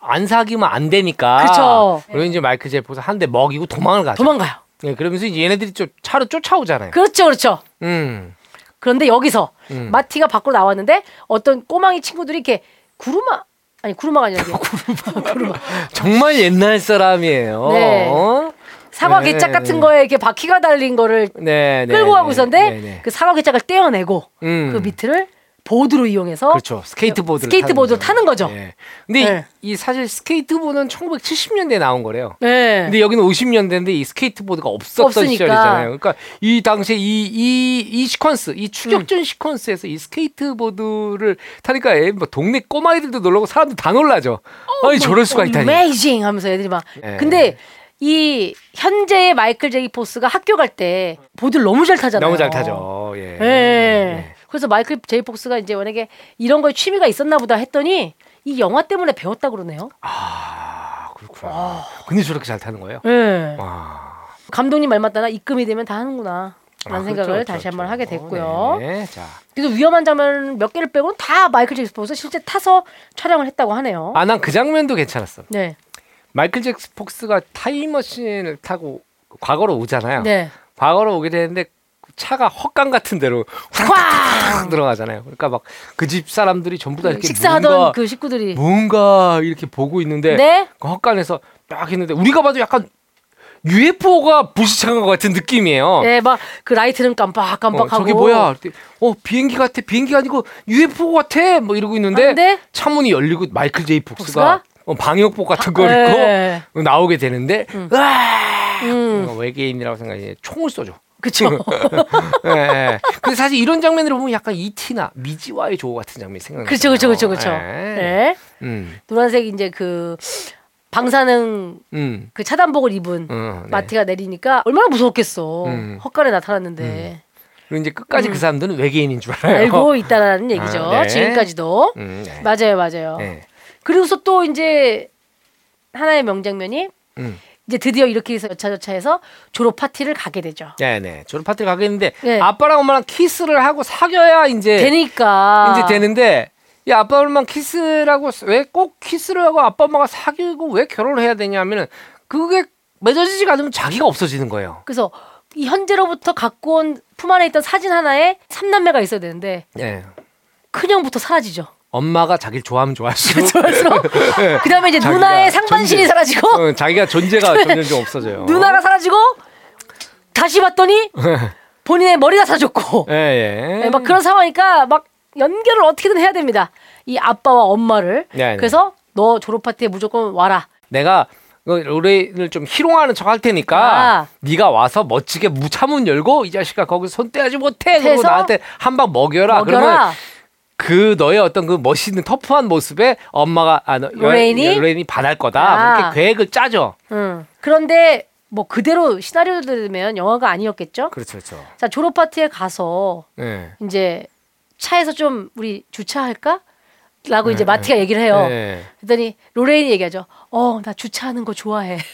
안 사귀면 안 되니까. 그쵸. 그리고 이제 마이클 제이포스 한 대 먹이고 도망을 가죠. 도망가요. 네, 그러면서 이제 얘네들이 좀 차로 쫓아오잖아요. 그렇죠, 그렇죠. 음. 그런데 여기서 음. 마티가 밖으로 나왔는데 어떤 꼬망이 친구들이 이렇게 구루마 아니 구루마가 아니라 이게 구루마 정말 옛날 사람이에요. 네. 어? 사과 네, 궤짝 같은 네. 거에 이렇게 바퀴가 달린 거를 네, 네. 끌고 네, 가고 있었는데 네, 네. 그 사과 궤짝을 떼어내고 음. 그 밑을 보드로 이용해서 그렇죠. 스케이트보드를 스케이트보드를 타는 거죠. 예. 근데 네. 이, 이 사실 스케이트보드는 1970년대에 나온 거래요. 네. 근데 여기는 50년대인데 이 스케이트보드가 없었던 없으니까. 시절이잖아요. 그러니까 이 당시에 이이이 시퀀스, 이 추격전 음. 시퀀스에서 이 스케이트보드를 타니까 애, 뭐 동네 꼬마이들도 놀라고 사람들 다 놀라죠. 아니 저럴 수가 있다니. Amazing 하면서 애들이 막 예. 근데 이 현재의 마이클 제이 폭스가 학교 갈 때 보드를 너무 잘 타잖아요. 너무 잘 타죠. 예. 예. 예. 그래서 마이클 제이 폭스가 이제 만약에 이런 거에 취미가 있었나 보다 했더니 이 영화 때문에 배웠다 그러네요. 아 그렇구나. 근데 저렇게 잘 타는 거예요? 예. 와. 감독님 말마따나 입금이 되면 다 하는구나. 라는 아, 생각을 그렇죠, 다시 그렇죠. 한번 하게 됐고요. 네. 자. 그래서 위험한 장면 몇 개를 빼고는 다 마이클 제이 폭스 실제 타서 촬영을 했다고 하네요. 아 난 그 장면도 괜찮았어. 네. 마이클 잭스폭스가 타임머신을 타고 과거로 오잖아요. 네. 과거로 오게 되는데 차가 헛간 같은 데로 휙 들어가잖아요. 그러니까 막 그 집 사람들이 전부 다 이렇게 식사하던 뭔가, 그 식구들이 뭔가 이렇게 보고 있는데 네. 그 헛간에서 딱 있는데 우리가 봐도 약간 UFO가 부시창한 것 같은 느낌이에요. 네, 막 그 라이트는 깜빡깜빡하고 어, 저게 뭐야? 어 비행기 같아. 비행기가 아니고 UFO 같아. 뭐 이러고 있는데 근데 차문이 열리고 마이클 제이 폭스가? 어, 방역복 같은 걸 네. 입고 나오게 되는데 으아! 음. 뭔가 외계인이라고 생각해 총을 쏘죠. 그쵸. 예, 예. 근데 사실 이런 장면을 보면 약간 이티나 미지와의 조우 같은 장면이 생각나요. 그쵸, 그쵸, 그쵸, 그쵸. 예. 네. 음, 노란색 이제 그 방사능 음, 그 차단복을 입은 음, 네. 마티가 내리니까 얼마나 무서웠겠어. 음. 헛간에 나타났는데 그리고 이제 끝까지 그 사람들은 외계인인 줄 알아요. 알고 있다라는 얘기죠. 아, 네. 지금까지도. 음, 네. 맞아요, 맞아요. 네. 그리고서 또 이제 하나의 명장면이 음. 이제 드디어 이렇게 해서 여차저차 해서 졸업 파티를 가게 되죠. 네네. 졸업 파티를 가겠는데 네. 아빠랑 엄마랑 키스를 하고 사귀어야 이제 되니까 이제 되는데 야 아빠 엄마랑 키스라고 왜 꼭 키스를 하고 아빠 엄마가 사귀고 왜 결혼을 해야 되냐면은 그게 맺어지지가 않으면 자기가 없어지는 거예요. 그래서 이 현재로부터 갖고 온 품 안에 있던 사진 하나에 삼남매가 있어야 되는데 예. 큰형부터 사라지죠. 엄마가 자기를 좋아하면 좋아할수록 좋아할수록 그다음에 이제 누나의 상반신이 존재- 사라지고 어, 자기가 존재가 점점 좀 없어져요. 누나가 사라지고 다시 봤더니 본인의 머리가 사라졌고 예, 예. 네, 막 그런 상황이니까 막 연결을 어떻게든 해야 됩니다. 이 아빠와 엄마를. 네, 네. 그래서 너 졸업 파티에 무조건 와라. 내가 그 로레인을 좀 희롱하는 척 할 테니까 아. 네가 와서 멋지게 차문 열고 이 자식아 거기서 손 떼지 못해 그리고 나한테 한 방 먹여라. 그러면 먹여라. 그 너의 어떤 그 멋있는 터프한 모습에 엄마가 아, 너, 로레인이? 로레인이 반할 거다. 아. 그렇게 계획을 짜죠. 응. 그런데 뭐 그대로 시나리오를 들으면 영화가 아니었겠죠? 그렇죠, 그렇죠. 자 졸업 파티에 가서 네. 이제 차에서 좀 우리 주차할까? 라고 이제 마티가 얘기를 해요. 네. 그랬더니 로레인이 얘기하죠. 어, 나 주차하는 거 좋아해.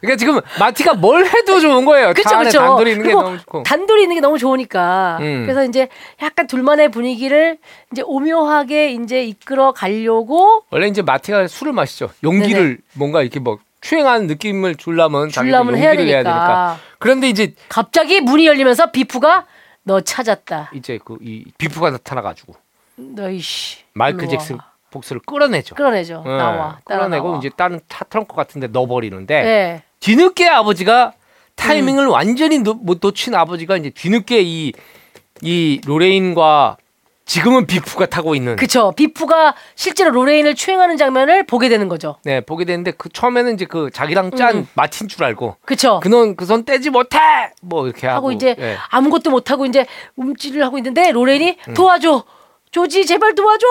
그러니까 지금 마티가 뭘 해도 좋은 거예요. 그쵸, 그쵸. 단둘이 있는 게 너무 좋고. 단둘이 있는 게 너무 좋으니까. 음. 그래서 이제 약간 둘만의 분위기를 이제 오묘하게 이제 이끌어 가려고 원래 이제 마티가 술을 마시죠. 용기를 뭔가 이렇게 뭐 추행하는 느낌을 자기도 줄라면 해야 되니까. 내야 되니까. 그런데 이제 갑자기 문이 열리면서 비프가 너 찾았다. 이제 그 이 비프가 나타나 가지고 너이씨. 마이클 잭슨 와. 복수를 끌어내죠. 끌어내죠. 예, 나와. 끌어내고 나와. 이제 다른 차 트렁크 같은데 넣어버리는데 네. 뒤늦게 아버지가 타이밍을 음. 완전히 놓, 못 놓친 아버지가 이제 뒤늦게 이 이 로레인과 지금은 비프가 타고 있는 그쵸. 비프가 실제로 로레인을 추행하는 장면을 보게 되는 거죠. 네 보게 되는데 그 처음에는 이제 그 자기랑 짠 음. 마틴 줄 알고 그쵸. 그놈 그손 떼지 못해 뭐 이렇게 하고, 하고 이제 예. 아무것도 못 하고 이제 움찔을 하고 있는데 로렌이 음. 도와줘 조지 제발 도와줘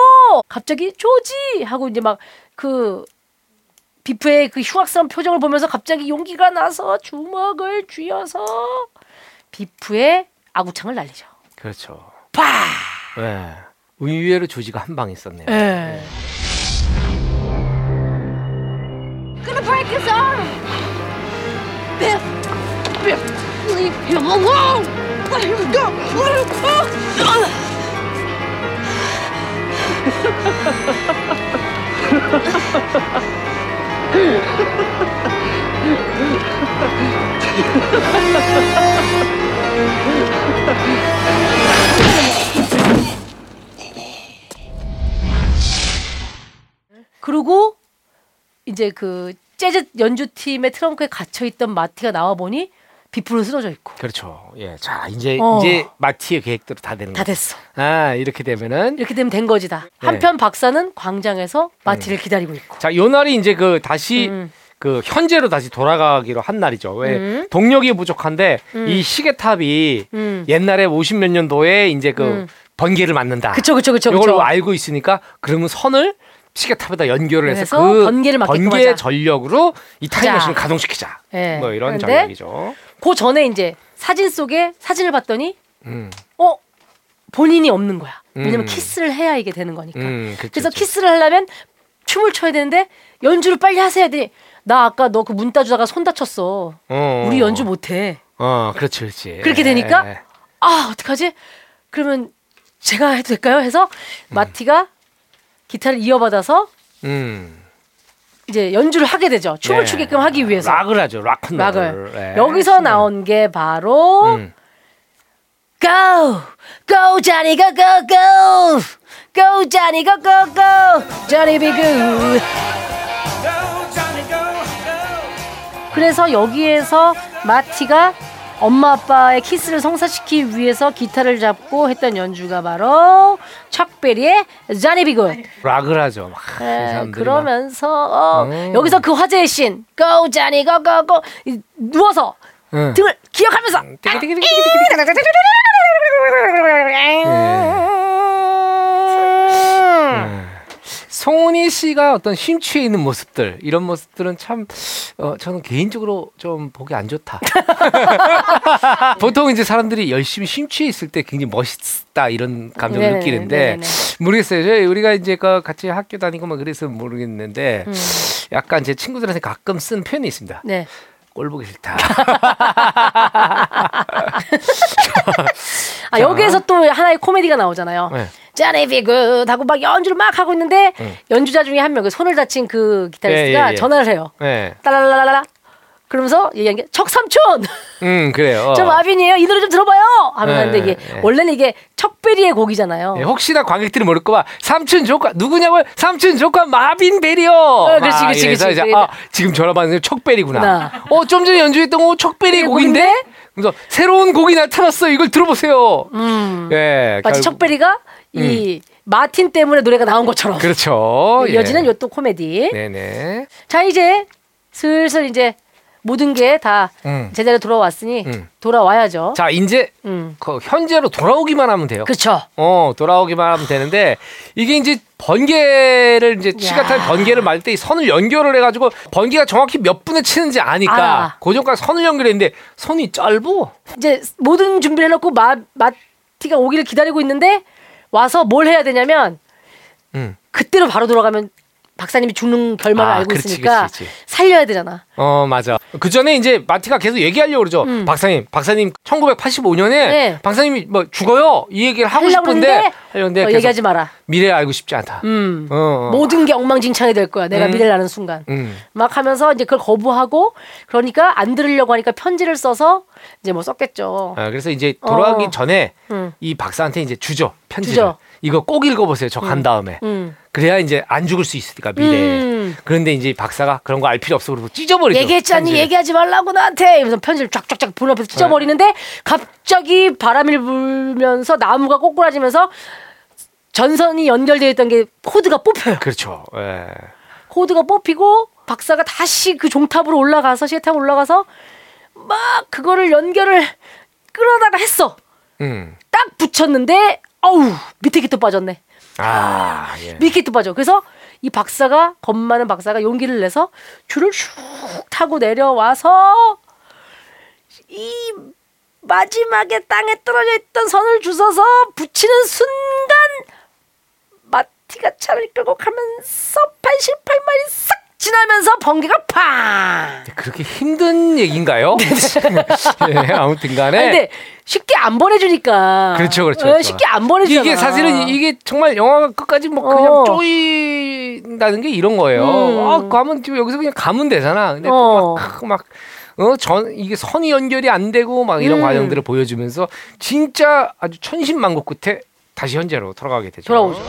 갑자기 조지 하고 이제 막 그 비프의 그 흉악스러운 표정을 보면서 갑자기 용기가 나서 주먹을 쥐어서 비프의 아구창을 날리죠. 그렇죠. 파! 예. 의외로 조지가 한 방 있었네요. 예. Gonna break his arm! Biff! Biff! Leave him alone! Let him go! Let him go! 그리고 이제 그 재즈 연주팀의 트렁크에 갇혀 있던 마티가 나와 보니 비프는 쓰러져 있고 그렇죠. 예. 자, 이제 어. 이제 마티의 계획대로 다 되는 다. 됐어. 아, 이렇게 되면은 이렇게 되면 된 거지 다. 네. 한편 박사는 광장에서 마티를 기다리고 있고. 자, 요 날이 이제 그 다시 음. 그 현재로 다시 돌아가기로 한 날이죠. 왜 음. 동력이 부족한데 음. 이 시계탑이 음. 옛날에 50 몇 년도에 이제 그 음. 번개를 맞는다. 그쵸 그쵸 그쵸 이걸. 알고 있으니까 그러면 선을 시계탑에다 연결을 해서 그 번개를 하자. 전력으로 이. 타임머신을 가동시키자. 예. 뭐 이런 전략이죠. 그 전에 이제 사진 속에 사진을 봤더니 음. 어 본인이 없는 거야. 왜냐면 음. 키스를 해야 이게 되는 거니까. 음, 그쵸, 그래서 그쵸. 키스를 하려면 춤을 춰야 되는데 연주를 빨리 하세요. 나 아까 너 그 문 따주다가 손 다쳤어. 어. 우리 연주 못해. 어, 그렇지, 그렇지. 그렇게 되니까 예. 아 어떡하지? 그러면 제가 해도 될까요? 해서 마티가 기타를 이어받아서 음. 이제 연주를 하게 되죠. 춤을 네. 추게끔 하기 위해서. 락을 하죠. 락큰롤. 락을. 예. 여기서 나온 게 바로 음. Go, go, Johnny, go, go, go, go, Johnny, go, go, go, Johnny be good. 그래서 여기에서 마티가 엄마 아빠의 키스를 성사시키기 위해서 기타를 잡고 했던 연주가 바로 척베리의 be good. 락을 하죠. 막, 이 네, 그러면서 어, 음. 여기서 그 화제의 씬 Go, Johnny, go, go, 누워서 응. 등을 기억하면서 송은이 씨가 어떤 심취해 있는 모습들 이런 모습들은 참 어, 저는 개인적으로 좀 보기 안 좋다. 보통 이제 사람들이 열심히 심취해 있을 때 굉장히 멋있다 이런 감정을 네네네, 느끼는데 네네네. 모르겠어요. 저희 우리가 이제 그 같이 학교 다니고 막 그래서 모르겠는데 음. 약간 제 친구들한테 가끔 쓴 표현이 있습니다. 네. 꼴 보기 싫다. 아 여기에서 또 하나의 코미디가 나오잖아요. 네. Johnny B. Goode 하고 막 연주를 막 하고 있는데 연주자 중에 한 명 그 손을 다친 그 기타리스트가 예, 예, 예. 전화를 해요. 네. 따라라라라 그러면서 얘기한 게 척삼촌 음 그래요. 저 마빈이에요 이 노래 좀 들어봐요 하면 네, 이게 네. 원래는 이게 척베리의 곡이잖아요. 네, 혹시나 관객들이 모를까봐 삼촌 조카 누구냐고요? 삼촌 조카 마빈 베리요. 그렇지, 막 그렇지, 이래서 그렇지. 아 지금 전화 받는데 척베리구나. 구나. 어 좀 전에 연주했던 거 척베리 네, 곡인데. 그래서 새로운 곡이 나타났어. 이걸 들어보세요. 음. 예, 마치 결국- 척베리가 이 마틴 때문에 노래가 나온 것처럼 그렇죠. 예. 이어지는 요또 코미디. 네네. 자 이제 슬슬 이제 모든 게 다 음. 제대로 돌아왔으니 음. 돌아와야죠. 자 이제 음. 그 현재로 돌아오기만 하면 돼요. 그렇죠. 어 돌아오기만 하면 되는데 이게 이제 번개를 이제 시가탄 번개를 말 때 이 선을 연결을 해가지고 번개가 정확히 몇 분에 치는지 아니까. 고정까지 선을 연결했는데 선이 짧어. 이제 모든 준비를 해놓고 마 마티가 오기를 기다리고 있는데 와서 뭘 해야 되냐면 음. 그때로 바로 돌아가면 박사님이 죽는 결말을 아, 알고 그렇지, 있으니까 그렇지, 그렇지. 살려야 되잖아. 어 맞아. 그 전에 이제 마티가 계속 얘기하려고 그러죠. 음. 박사님, 박사님 1985년에 네. 박사님이 뭐 죽어요 이 얘기를 하고 하려고 싶은데 하려는데 어, 얘기하지 마라. 미래 알고 싶지 않다. 음. 어, 어. 모든 게 엉망진창이 될 거야. 내가 음. 미래를 아는 순간. 음. 막 하면서 이제 그걸 거부하고 그러니까 안 들으려고 하니까 편지를 써서 이제 뭐 썼겠죠. 아, 그래서 이제 돌아가기 어. 전에 음. 이 박사한테 이제 주죠 편지를. 주죠. 이거 꼭 읽어보세요. 저 간 다음에. 음. 그래야 이제 안 죽을 수 있으니까 미래에. 음. 그런데 이제 박사가 그런 거 알 필요 없어 그러고 찢어버리죠. 얘기했잖니 편지를. 얘기하지 말라고 나한테 이러면서 편지를 쫙쫙쫙 분 앞에서 찢어버리는데 갑자기 바람이 불면서 나무가 꼬꾸라지면서 전선이 연결되어 있던 게 코드가 뽑혀요. 그렇죠. 예. 코드가 뽑히고 박사가 다시 그 종탑으로 올라가서 시계탑 올라가서 막 그거를 연결을 끌어다가 했어. 음. 딱 붙였는데 어우 밑에 기도 빠졌네. 아, 예. 밑에 기도 빠져. 그래서 이 박사가 겁 많은 박사가 용기를 내서 줄을 슉 타고 내려와서 이 마지막에 땅에 떨어져 있던 선을 주워서 붙이는 순간 마티가 차를 끌고 가면서 88마일이 싹 지나면서 번개가 팡. 그렇게 힘든 얘기인가요? 예, 아무튼 간에. 아니, 근데 쉽게 안 보내주니까. 그렇죠, 그렇죠, 어, 그렇죠. 쉽게 안 보내주잖아. 이게 사실은 이게 정말 영화가 끝까지 뭐 그냥 어. 쪼인다는 게 이런 거예요. 음. 아, 가면 지금 여기서 그냥 가면 되잖아. 근데 어. 막, 어, 전, 이게 선이 연결이 안 되고 막 이런 음. 과정들을 보여주면서 진짜 아주 천신만고 끝에 다시 현재로 돌아가게 되죠. 돌아오죠.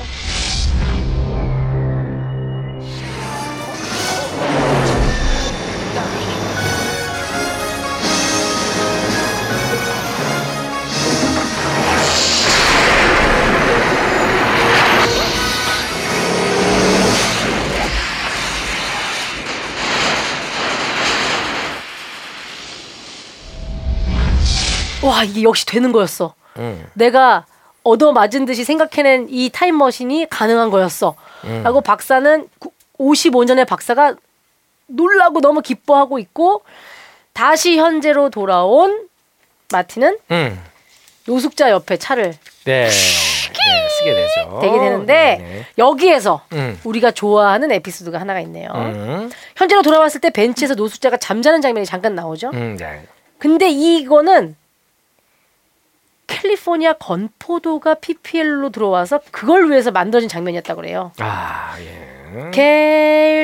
와 이게 역시 되는 거였어. 음. 내가 얻어 맞은 듯이 생각해낸 이 타임머신이 가능한 거였어. 음. 라고 박사는 55년의 박사가 놀라고 너무 기뻐하고 있고 다시 현재로 돌아온 마티는 음. 노숙자 옆에 차를 네. 네, 쓰게 되죠. 대게 되는데 네네. 여기에서 음. 우리가 좋아하는 에피소드가 하나가 있네요. 음. 현재로 돌아왔을 때 벤치에서 노숙자가 잠자는 장면이 잠깐 나오죠. 음. 네. 근데 이거는 캘리포니아 건포도가 PPL로 들어와서 그걸 위해서 만들어진 장면이었다고 그래요. 아, 예.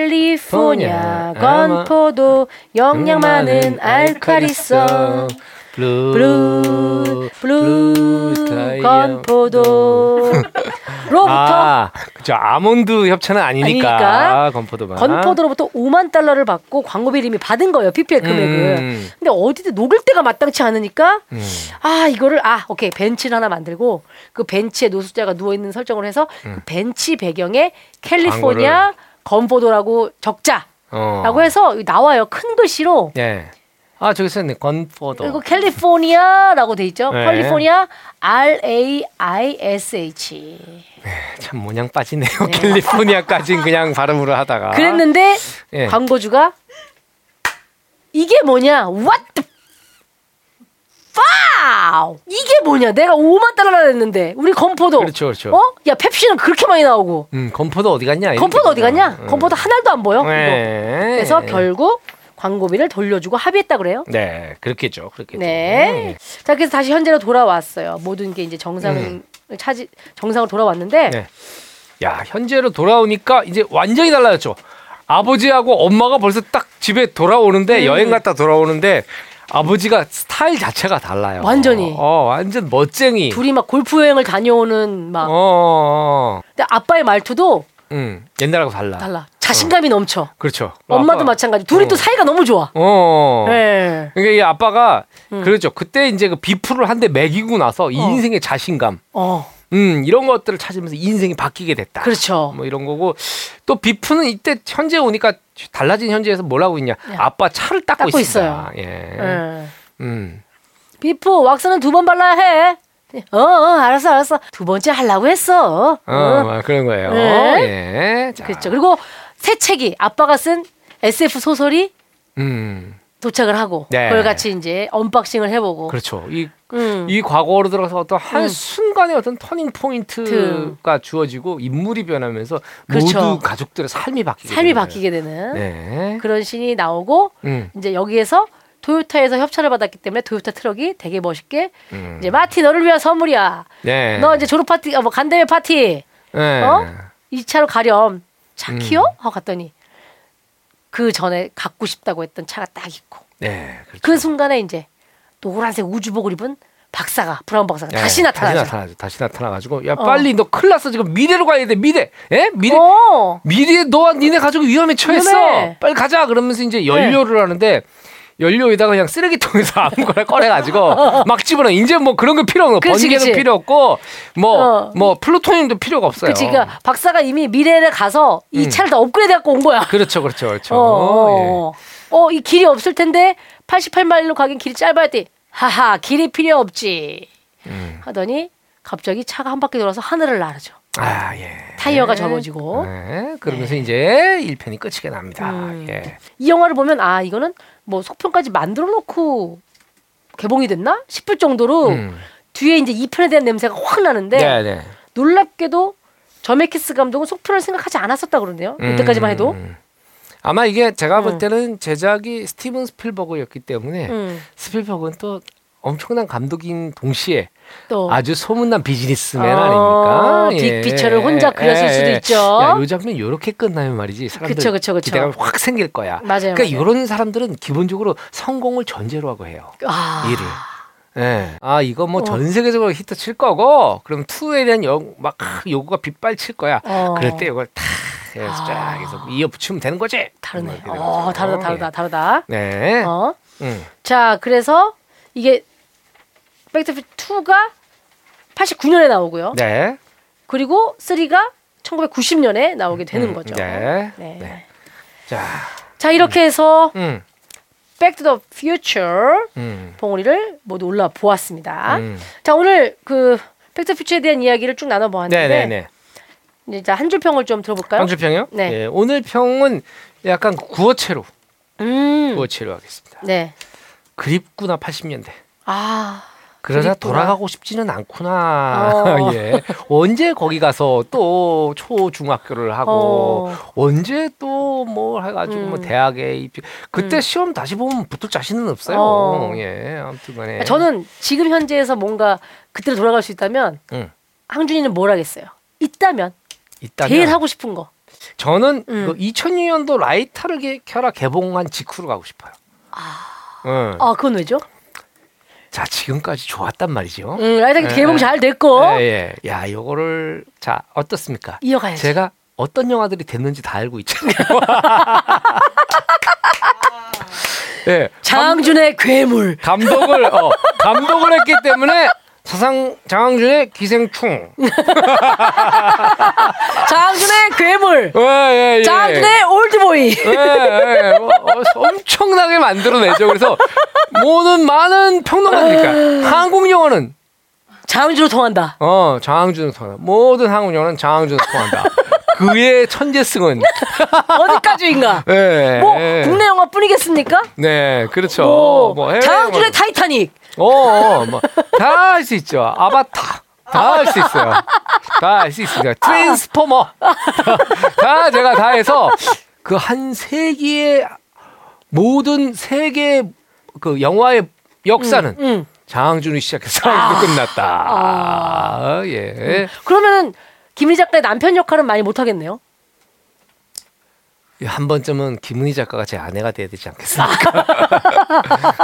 캘리포니아 건포도 영양 많은 알칼리성 블루 블루 블루 스타일. 건포도 로부터 아, 그죠. 아몬드 협찬은 아니니까, 아니니까 건포도가. 건포도로부터 5만 달러를 받고 광고비를 이미 받은 거예요 PPL 금액을. 음. 근데 어디든 녹을 때가 마땅치 않으니까 음. 아 이거를 아 오케이 벤치를 하나 만들고 그 벤치에 노숙자가 누워 있는 설정을 해서 음. 그 벤치 배경에 캘리포니아 건포도라고 적자라고 어. 해서 나와요 큰 글씨로 네. 아 저기 써있네. 건포더. 그리고 캘리포니아라고 돼 있죠. 네. 캘리포니아 R A I S H. 참 모양 빠지네요. 캘리포니아까지는 그냥 발음으로 하다가. 그랬는데 예. 광고주가 이게 뭐냐? What the wow! 이게 뭐냐? 내가 5만 달러나 냈는데 우리 건포도. 그렇죠, 그렇죠. 어? 야 펩시는 그렇게 많이 나오고. 음, 건포도 어디 갔냐? 건포도 어디 갔냐? 음. 건포도 하나도 안 보여. 네. 그래서 결국 광고비를 돌려주고 합의했다 그래요. 네, 그렇겠죠. 그렇겠죠. 네. 자, 그래서 다시 현재로 돌아왔어요. 모든 게 이제 정상을 차지 정상으로 돌아왔는데 음. 네. 야, 현재로 돌아오니까 이제 완전히 달라졌죠. 아버지하고 엄마가 벌써 딱 집에 돌아오는데 음. 여행 갔다 돌아오는데 아버지가 스타일 자체가 달라요. 완전히. 어, 완전 멋쟁이. 둘이 막 골프 여행을 다녀오는 막 어, 어, 어. 근데 아빠의 말투도 음, 옛날하고 달라. 달라. 자신감이 넘쳐. 그렇죠. 엄마도 아빠가- 마찬가지. 둘이 어. 또 사이가 너무 좋아. 어. 네. 그러니까 이 아빠가 음. 그렇죠. 그때 이제 그 비프를 한대 먹이고 나서 이 인생의 자신감, 어. 음 이런 것들을 찾으면서 인생이 바뀌게 됐다. 그렇죠. 뭐 이런 거고 또 비프는 이때 현재 오니까 달라진 현재에서 뭘 하고 있냐? 아빠 차를 닦고, 닦고 있습니다. 있어요. 예. 예. 음. 비프 왁스는 두 번 발라야 해. 어, 어, 알았어, 알았어. 두 번째 하려고 했어. 어, 어. 막 그런 거예요. 네. 예. 자. 그렇죠. 그리고 새 책이 아빠가 쓴 SF 소설이 음. 도착을 하고 네. 그걸 같이 이제 unboxing을 해보고. 그렇죠. 이 음. 이 과거로 들어가서 어떤 한 음. 순간의 어떤 turning point가 주어지고 인물이 변하면서 그렇죠. 모두 가족들의 삶이 바뀌게 삶이 되는. 바뀌게 되는 네. 그런 신이 나오고 음. 이제 여기에서 토요타에서 협찬을 받았기 때문에 토요타 트럭이 되게 멋있게 음. 이제 마티 너를 위한 선물이야. 네. 너 이제 졸업 파티, 어, 뭐 간대회 파티 네. 어? 이 차로 가렴. 차 음. 하고 갔더니 그 전에 갖고 싶다고 했던 차가 딱 있고 네. 그렇죠. 그 순간에 이제 노란색 우주복을 입은 박사가 브라운 박사가 네, 다시 나타나죠. 다시 나타나죠. 다시 나타나가지고 야 어. 빨리 너 큰일 났어 지금 미래로 가야 돼 미래. 예? 미래. 어. 미래 너와 니네 가족이 위험에 처했어. 위험해. 빨리 가자. 그러면서 이제 연료를 하는데 연료에다가 그냥 쓰레기통에서 아무거나 꺼내가지고 막 집어넣어. 이제 뭐 그런 거 필요 없고 그치, 그치. 필요 없고 뭐 어. 뭐 플루토늄도 필요가 없어요. 그치, 그러니까 박사가 이미 미래를 가서 이 음. 차를 다 업그레이드 갖고 온 거야. 그렇죠, 그렇죠, 그렇죠. 어, 어, 어. 어, 이 길이 없을 텐데 88마일로 가긴 길이 짧아야 돼. 하하, 길이 필요 없지. 음. 하더니 갑자기 차가 한 바퀴 돌아서 하늘을 나르죠. 예. 아 예. 타이어가 접어지고. 네, 그러면서 이제 1편이 끝이게 납니다. 음. 예. 이 영화를 보면 아 이거는 뭐 속편까지 만들어 놓고 개봉이 됐나 싶을 정도로 음. 뒤에 이제 2편에 대한 냄새가 확 나는데 네, 네. 놀랍게도 저메키스 감독은 속편을 생각하지 않았었다 그러네요. 이때까지만 해도. 음. 아마 이게 제가 볼 음. 때는 제작이 스티븐 스필버그였기 때문에 음, 스필버그는 또 엄청난 감독인 동시에 또 아주 소문난 비즈니스맨 어, 아닙니까? 예. 빅피처를 혼자 그렸을 수도 있죠. 야, 요 장면 이렇게 끝나면 말이지 사람들 그쵸, 그쵸, 그쵸. 기대가 확 생길 거야. 맞아요, 그러니까 맞아요. 이런 사람들은 기본적으로 성공을 전제로 하고 해요. 아, 일을. 예. 아 이거 뭐 어. 전 세계적으로 히트 칠 거고 그럼 투에 대한 요, 막 요구가 빗발칠 거야. 어. 그럴 때 이걸 탁 해서 쫙 해서 이어 붙이면 되는 거지. 다르네. 어. 다르다, 다르다, 다르다. 예. 네. 어, 음. 자 그래서 이게 백투피 2가 89년에 나오고요. 네. 그리고 3가 1990년에 나오게 되는 음, 거죠. 네. 네. 네. 자. 자 이렇게 해서 음. 백투 더 퓨처 음. 봉우리를 모두 올라 보았습니다. 음. 자 오늘 그 백투더 퓨처에 대한 이야기를 쭉 나눠 보았는데 네, 네, 네. 이제 한줄 평을 좀 들어볼까요? 한줄 평이요? 네. 예, 오늘 평은 약간 구어체로 음. 구어체로 하겠습니다. 네. 그립구나 80년대. 아. 그립구나. 돌아가고 싶지는 않구나. 어. 예. 언제 거기 가서 또 초중학교를 하고 어. 언제 또 뭐 해가지고 뭐 음. 대학에 입시 그때 음. 시험 다시 보면 붙을 자신은 없어요. 어. 예. 아무튼간에 저는 지금 현재에서 뭔가 그때로 돌아갈 수 있다면 응. 항준이는 뭘 하겠어요? 있다면 있다면 제일 하고 싶은 거. 저는 음. 그 2006년도 라이터를 개- 켜라 개봉한 직후로 가고 싶어요. 응. 아 그건 왜죠? 자 지금까지 좋았단 말이죠. 음, 라이터 예, 개봉 예. 잘 됐고 예, 예. 야, 요거를 자 어떻습니까? 이어가야죠. 제가 어떤 영화들이 됐는지 다 알고 있잖아요. 예, 장준의 괴물. 감독을 어, 감독을 했기 때문에 사상 장항준의 기생충. 장준의 괴물. 예, 예, 예. 장준의 올드보이. 예, 예. 어, 어, 엄청나게 만들어내죠. 그래서 모든 많은 평론가들니까 한국 영화는 장항준으로 통한다. 어 장항준은 통한다. 모든 한국 영화는 장항준은 통한다. 그의 천재성은 어디까지인가? 예, 뭐 예. 국내 영화뿐이겠습니까? 네, 그렇죠. 뭐, 뭐 영화. 타이타닉. 어, 어 뭐다 할 수 있죠. 아바타. 다 할 수 있어요. 다 할 수 있습니다. 트랜스포머. 다 제가 다 해서 그 한 세기의 모든 세계 그 영화의 역사는 음. 장항준이 시작해서 장항준이 끝났다. 아, 예. 그러면은 김희 작가의 남편 역할은 많이 못 하겠네요. 한 번쯤은 김은희 작가가 제 아내가 돼야 되지 않겠습니까?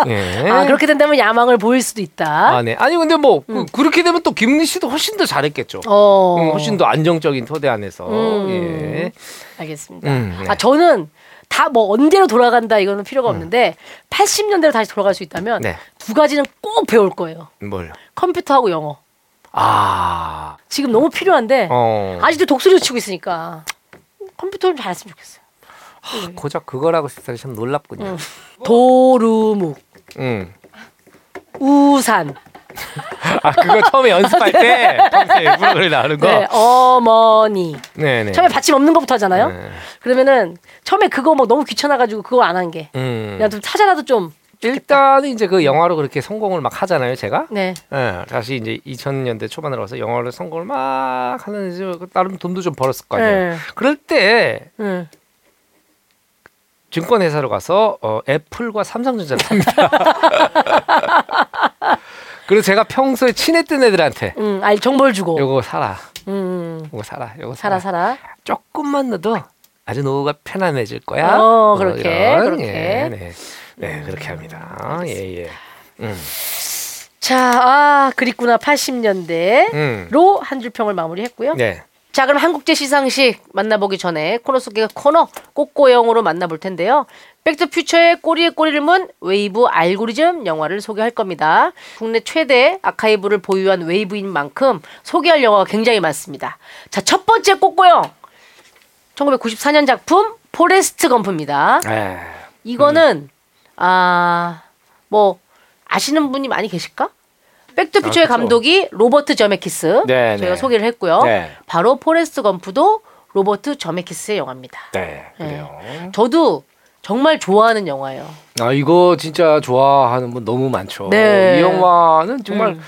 예. 아 그렇게 된다면 야망을 보일 수도 있다. 아, 네. 아니 근데 뭐 그, 그렇게 되면 또 김은희 씨도 훨씬 더 잘했겠죠. 어. 음, 훨씬 더 안정적인 토대 안에서. 음. 예. 알겠습니다. 음, 네. 아 저는 다 뭐 언제로 돌아간다 이거는 필요가 없는데 80년대로 다시 돌아갈 수 있다면 음. 네. 두 가지는 꼭 배울 거예요. 뭘? 컴퓨터하고 영어. 아. 지금 너무 필요한데 어. 아직도 독수리 치고 있으니까 컴퓨터 좀 잘했으면 좋겠어요. 고작 그거라고 싶다니 참 놀랍군요. 음. 도루묵, 음. 우산, 아 그거 처음에 연습할 때 처음에 일부러 그래 나오는 거. 네, 어머니. 네, 네. 처음에 받침 없는 것부터 하잖아요. 네. 그러면은 처음에 그거 뭐 너무 귀찮아가지고 그거 안 한 게. 음. 그냥 좀 찾아라도 좀. 일단은 이제 그 영화로 그렇게 성공을 막 하잖아요, 제가. 네. 예, 다시 이제 2000년대 초반으로 와서 영화를 성공을 막 하는 이제 나름 돈도 좀 벌었을 거 아니에요. 네. 그럴 때 응. 증권 회사로 가서 어, 애플과 삼성전자를 삽니다. 그리고 제가 평소에 친했던 애들한테 응. 알 정보를 주고. 요거 사라, 응. 요거 사라, 요거 사라. 사라. 조금만 넣어도 아주 노후가 편안해질 거야. 어, 그렇게, 이런, 그렇게. 예, 네, 네, 그렇게 합니다. 예, 예. 음, 자, 아 그립구나 80년대로 음, 한줄 평을 마무리했고요. 네, 자, 그럼 한국제 시상식 만나보기 전에 코너 속의 코너 꼬꼬영으로 만나볼 텐데요. 백투퓨처의 꼬리에 꼬리를 문 웨이브 알고리즘 영화를 소개할 겁니다. 국내 최대 아카이브를 보유한 웨이브인 만큼 소개할 영화가 굉장히 많습니다. 자, 첫 번째 꼬꼬영. 1994년 작품 포레스트 검프입니다. 에, 이거는 아, 뭐 아시는 분이 많이 계실까? 백투퓨처의 아, 그쵸. 감독이 로버트 저메키스 네, 저희가 네. 소개를 했고요. 네. 바로 포레스트 검프도 로버트 저메키스의 영화입니다. 네, 그래요. 저도 정말 좋아하는 영화예요. 아 이거 진짜 좋아하는 분 너무 많죠. 네. 이 영화는 정말 음.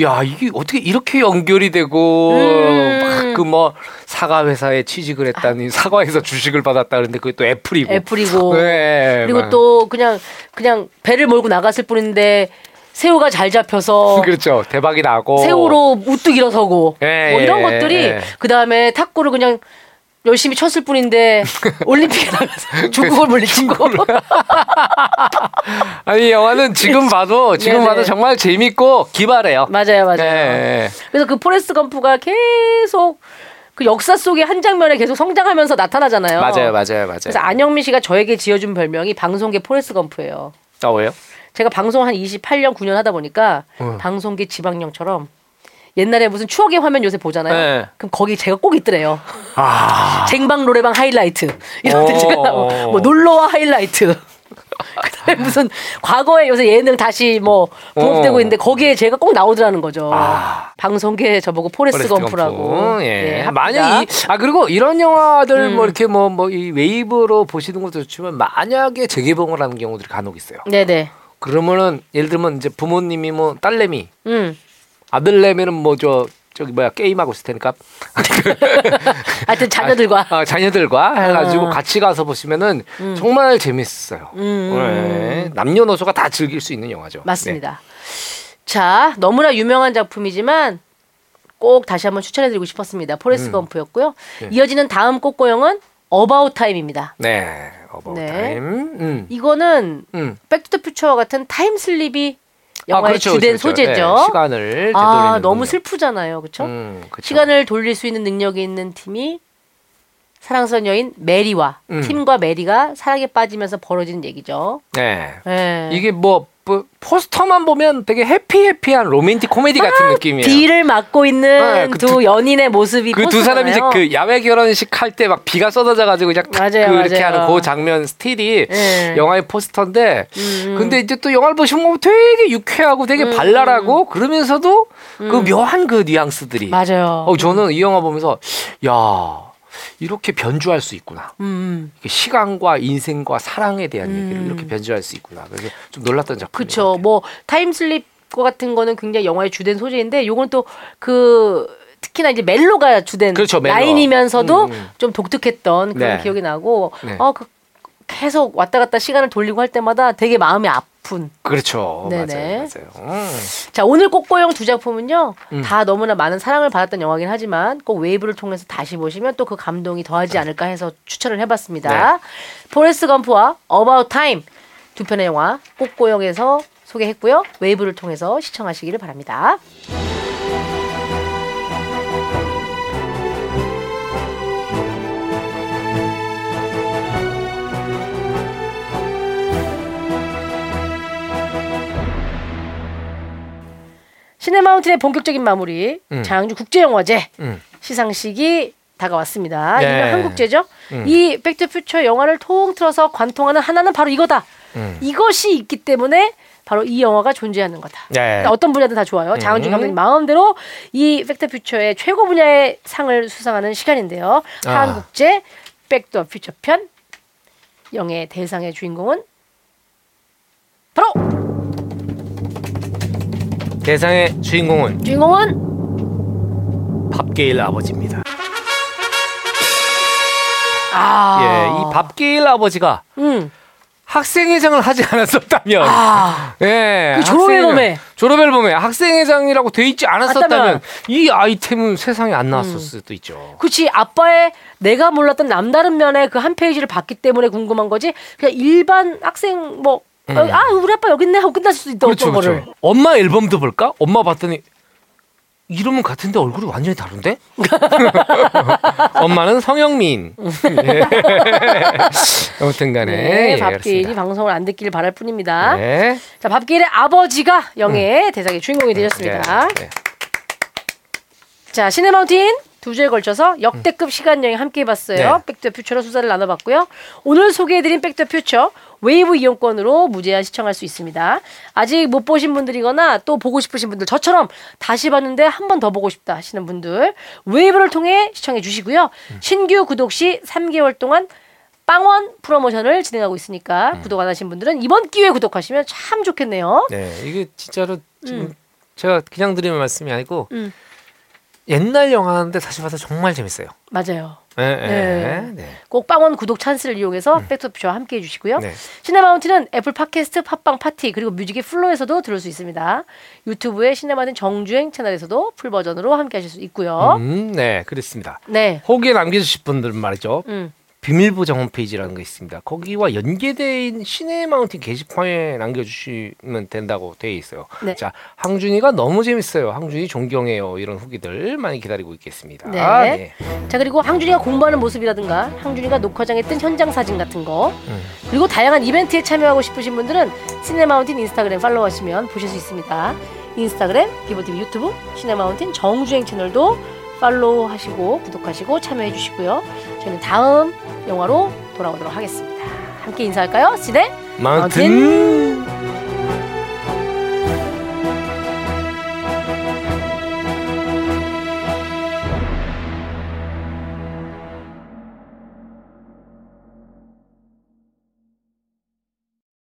야 이게 어떻게 이렇게 연결이 되고 음. 막그뭐 사과 회사에 취직을 했다니 사과에서 주식을 받았다 그러는데 그게 또 애플이고. 애플이고 네, 그리고 막. 또 그냥 그냥 배를 몰고 나갔을 뿐인데 새우가 잘 잡혀서 그렇죠 대박이 나고 새우로 우뚝 일어서고 예, 뭐 이런 예, 것들이 예. 그 다음에 탁구를 그냥 열심히 쳤을 뿐인데 올림픽에 나가서 중국을 물리친 거. 아니 이 영화는 지금 봐도 지금 네네. 봐도 정말 재밌고 기발해요. 맞아요, 맞아요. 네. 그래서 그 포레스트 검프가 계속 그 역사 속의 한 장면에 계속 성장하면서 나타나잖아요. 맞아요, 맞아요, 맞아요. 그래서 안영미 씨가 저에게 지어준 별명이 방송계 포레스트 검프예요. 아 왜요? 제가 방송 한 28년, 9년 하다 보니까 어. 방송계 지박령처럼 옛날에 무슨 추억의 화면 요새 보잖아요. 네. 그럼 거기 제가 꼭 있더래요. 아 쟁반 노래방 하이라이트 이런 데 어. 제가 뭐, 뭐 놀러와 하이라이트 그다음에 무슨 과거에 요새 예능 다시 뭐 boom up되고 어. 있는데 거기에 제가 꼭 나오더라는 거죠. 아. 방송계 저보고 포레스트, 포레스트 검프라고. 검프. 예. 합니다. 만약 이, 아 그리고 이런 영화들 음. 뭐 이렇게 뭐 뭐 이 웨이브로 보시는 것도 좋지만 만약에 재개봉을 하는 경우들이 간혹 있어요. 네네. 그러면은 예를 들면 이제 부모님이 뭐 딸내미, 음. 아들내미는 뭐 저 저기 뭐야 게임하고 있을 테니까 하여튼 자녀들과 아, 자녀들과 해가지고 아. 같이 가서 보시면은 정말 재밌어요. 음. 네. 남녀노소가 다 즐길 수 있는 영화죠. 맞습니다. 자, 너무나 유명한 작품이지만 꼭 다시 한번 추천해드리고 싶었습니다. 포레스트 음. 검프였고요. 네. 이어지는 다음 꼬꼬영은 어바웃 타임입니다. 네. 네. 어바웃 네. 타임. 음. 이거는 음. 백투더퓨처와 같은 time slip이 영화의 그렇죠, 주된 그렇죠. 소재죠. 네, 시간을 아 너무 능력. 슬프잖아요, 그렇죠? 음, 그쵸. 시간을 돌릴 수 있는 능력이 있는 팀이 사랑스러운 여인 메리와 음. 팀과 메리가 사랑에 빠지면서 벌어지는 얘기죠. 네. 네. 이게 뭐 뭐 포스터만 보면 되게 happy happy한 로맨틱 코미디 같은 느낌이에요. 비를 맞고 있는 네, 그 두 두- 연인의 모습이 그 두 사람이 이제. 그 야외 결혼식 할 때 막 비가 쏟아져 가지고 그냥 탁 맞아요, 그 이렇게 맞아요. 하는 그 장면 스틸이 네. 영화의 포스터인데 음. 근데 이제 또 영화를 보시면 되게 유쾌하고 되게 발랄하고 그러면서도 그 묘한 그 뉘앙스들이 음. 맞아요. 어 저는 이 영화 보면서 야 이렇게 변주할 수 있구나. 음. 이렇게 시간과 인생과 사랑에 대한 얘기를 이렇게 변주할 수 있구나. 그래서 좀 놀랐던 작품. 그쵸. 뭐 time slip 거 같은 거는 굉장히 영화의 주된 소재인데 요건 또 그 특히나 이제 멜로가 주된 그렇죠, 멜로. 라인이면서도 음, 음. 좀 독특했던 그런 네. 기억이 나고 네. 어 그 계속 왔다 갔다 시간을 돌리고 할 때마다 되게 마음이 아픈. 그렇죠. 네네. 맞아요. 맞아요. 음. 자 오늘 꽃보영 두 작품은요 음. 다 너무나 많은 사랑을 받았던 영화긴 하지만 꼭 웨이브를 통해서 다시 보시면 또 그 감동이 더하지 않을까 해서 추천을 해봤습니다. 네. 포레스트 검프와 어바웃 타임 두 편의 영화 꽃보영에서 소개했고요. 웨이브를 통해서 시청하시기를 바랍니다. 시네마운틴의 본격적인 마무리 음. 장항주 국제영화제 음. 시상식이 다가왔습니다. 네. 이건 한국제죠. 음. 이 백투퓨처 영화를 통틀어서 관통하는 하나는 바로 이거다. 음. 이것이 있기 때문에 바로 이 영화가 존재하는 거다. 네. 그러니까 어떤 분야든 다 좋아요. 장항준 음. 감독님 마음대로 이 백투퓨처의 최고 분야의 상을 수상하는 시간인데요. 아. 한국제 백투퓨처 편 영예 대상의 주인공은 바로 대상의 주인공은 주인공은 밥게일 아버지입니다. 아 예, 이 밥게일 아버지가 음. 학생회장을 하지 않았었다면, 아. 예, 그 졸업 학생회장- 앨범에. 졸업 앨범에 학생회장이라고 돼 있지 않았었다면 맞다면. 이 아이템은 세상에 안 나왔을 수도 있죠. 그치 아빠의 내가 몰랐던 남다른 면의 그 한 페이지를 봤기 때문에 궁금한 거지 그냥 일반 학생 뭐 음. 어, 아 우리 아빠 여기 있네 하고 끝날 수도 있다 그렇죠, 어떤 거를 그렇죠. 엄마 앨범도 볼까? 엄마 봤더니 이름은 같은데 얼굴이 완전히 다른데? 엄마는 성영민. 예. 아무튼간에 네, 예, 밥길이 그렇습니다. 방송을 안 듣길 바랄 뿐입니다. 네. 자, 밥길의 아버지가 영예의 대상의 주인공이 되셨습니다. 네, 네. 자, 시네마운틴 두 주에 걸쳐서 역대급 시간 여행 함께 해봤어요. 네. 백투퓨처로 수다를 나눠봤고요. 오늘 소개해드린 백투퓨처 웨이브 이용권으로 무제한 시청할 수 있습니다. 아직 못 보신 분들이거나 또 보고 싶으신 분들 저처럼 다시 봤는데 한 번 더 보고 싶다 하시는 분들 웨이브를 통해 시청해 주시고요. 음. 신규 구독 시 3개월 동안 빵원 프로모션을 진행하고 있으니까 음. 구독 안 하신 분들은 이번 기회에 구독하시면 참 좋겠네요. 네, 이게 진짜로 지금 제가 그냥 드리는 말씀이 아니고 음. 옛날 영화인데 다시 봐서 정말 재밌어요. 맞아요. 네, 네. 네. 네. 꼭 빵원 구독 찬스를 이용해서 백투퓨처와 함께 해주시고요. 네. 시네마운틴은 애플 팟캐스트, 팟빵 팟티 그리고 뮤직의 플로에서도 들을 수 있습니다. 유튜브의 시네마운틴 정주행 채널에서도 full version으로 함께 하실 수 있고요. 음, 네, 그렇습니다. 네. 후기에 남겨주실 분들 말이죠. 음. 비밀보장 홈페이지라는 거 있습니다. 거기와 연계된 시네마운틴 게시판에 남겨주시면 된다고 되어 있어요. 네. 자, 항준이가 너무 재밌어요. 항준이 존경해요. 이런 후기들 많이 기다리고 있겠습니다. 네. 자 그리고 항준이가 공부하는 모습이라든가 항준이가 녹화장에 뜬 현장 사진 같은 거 음. 그리고 다양한 이벤트에 참여하고 싶으신 분들은 시네마운틴 인스타그램 팔로우하시면 보실 수 있습니다. 인스타그램, 기보TV 유튜브, 시네 마운틴 정주행 채널도 팔로우 하시고 구독하시고 참여해 주시고요. 저희는 다음 영화로 돌아오도록 하겠습니다. 함께 인사할까요? 시네 마운틴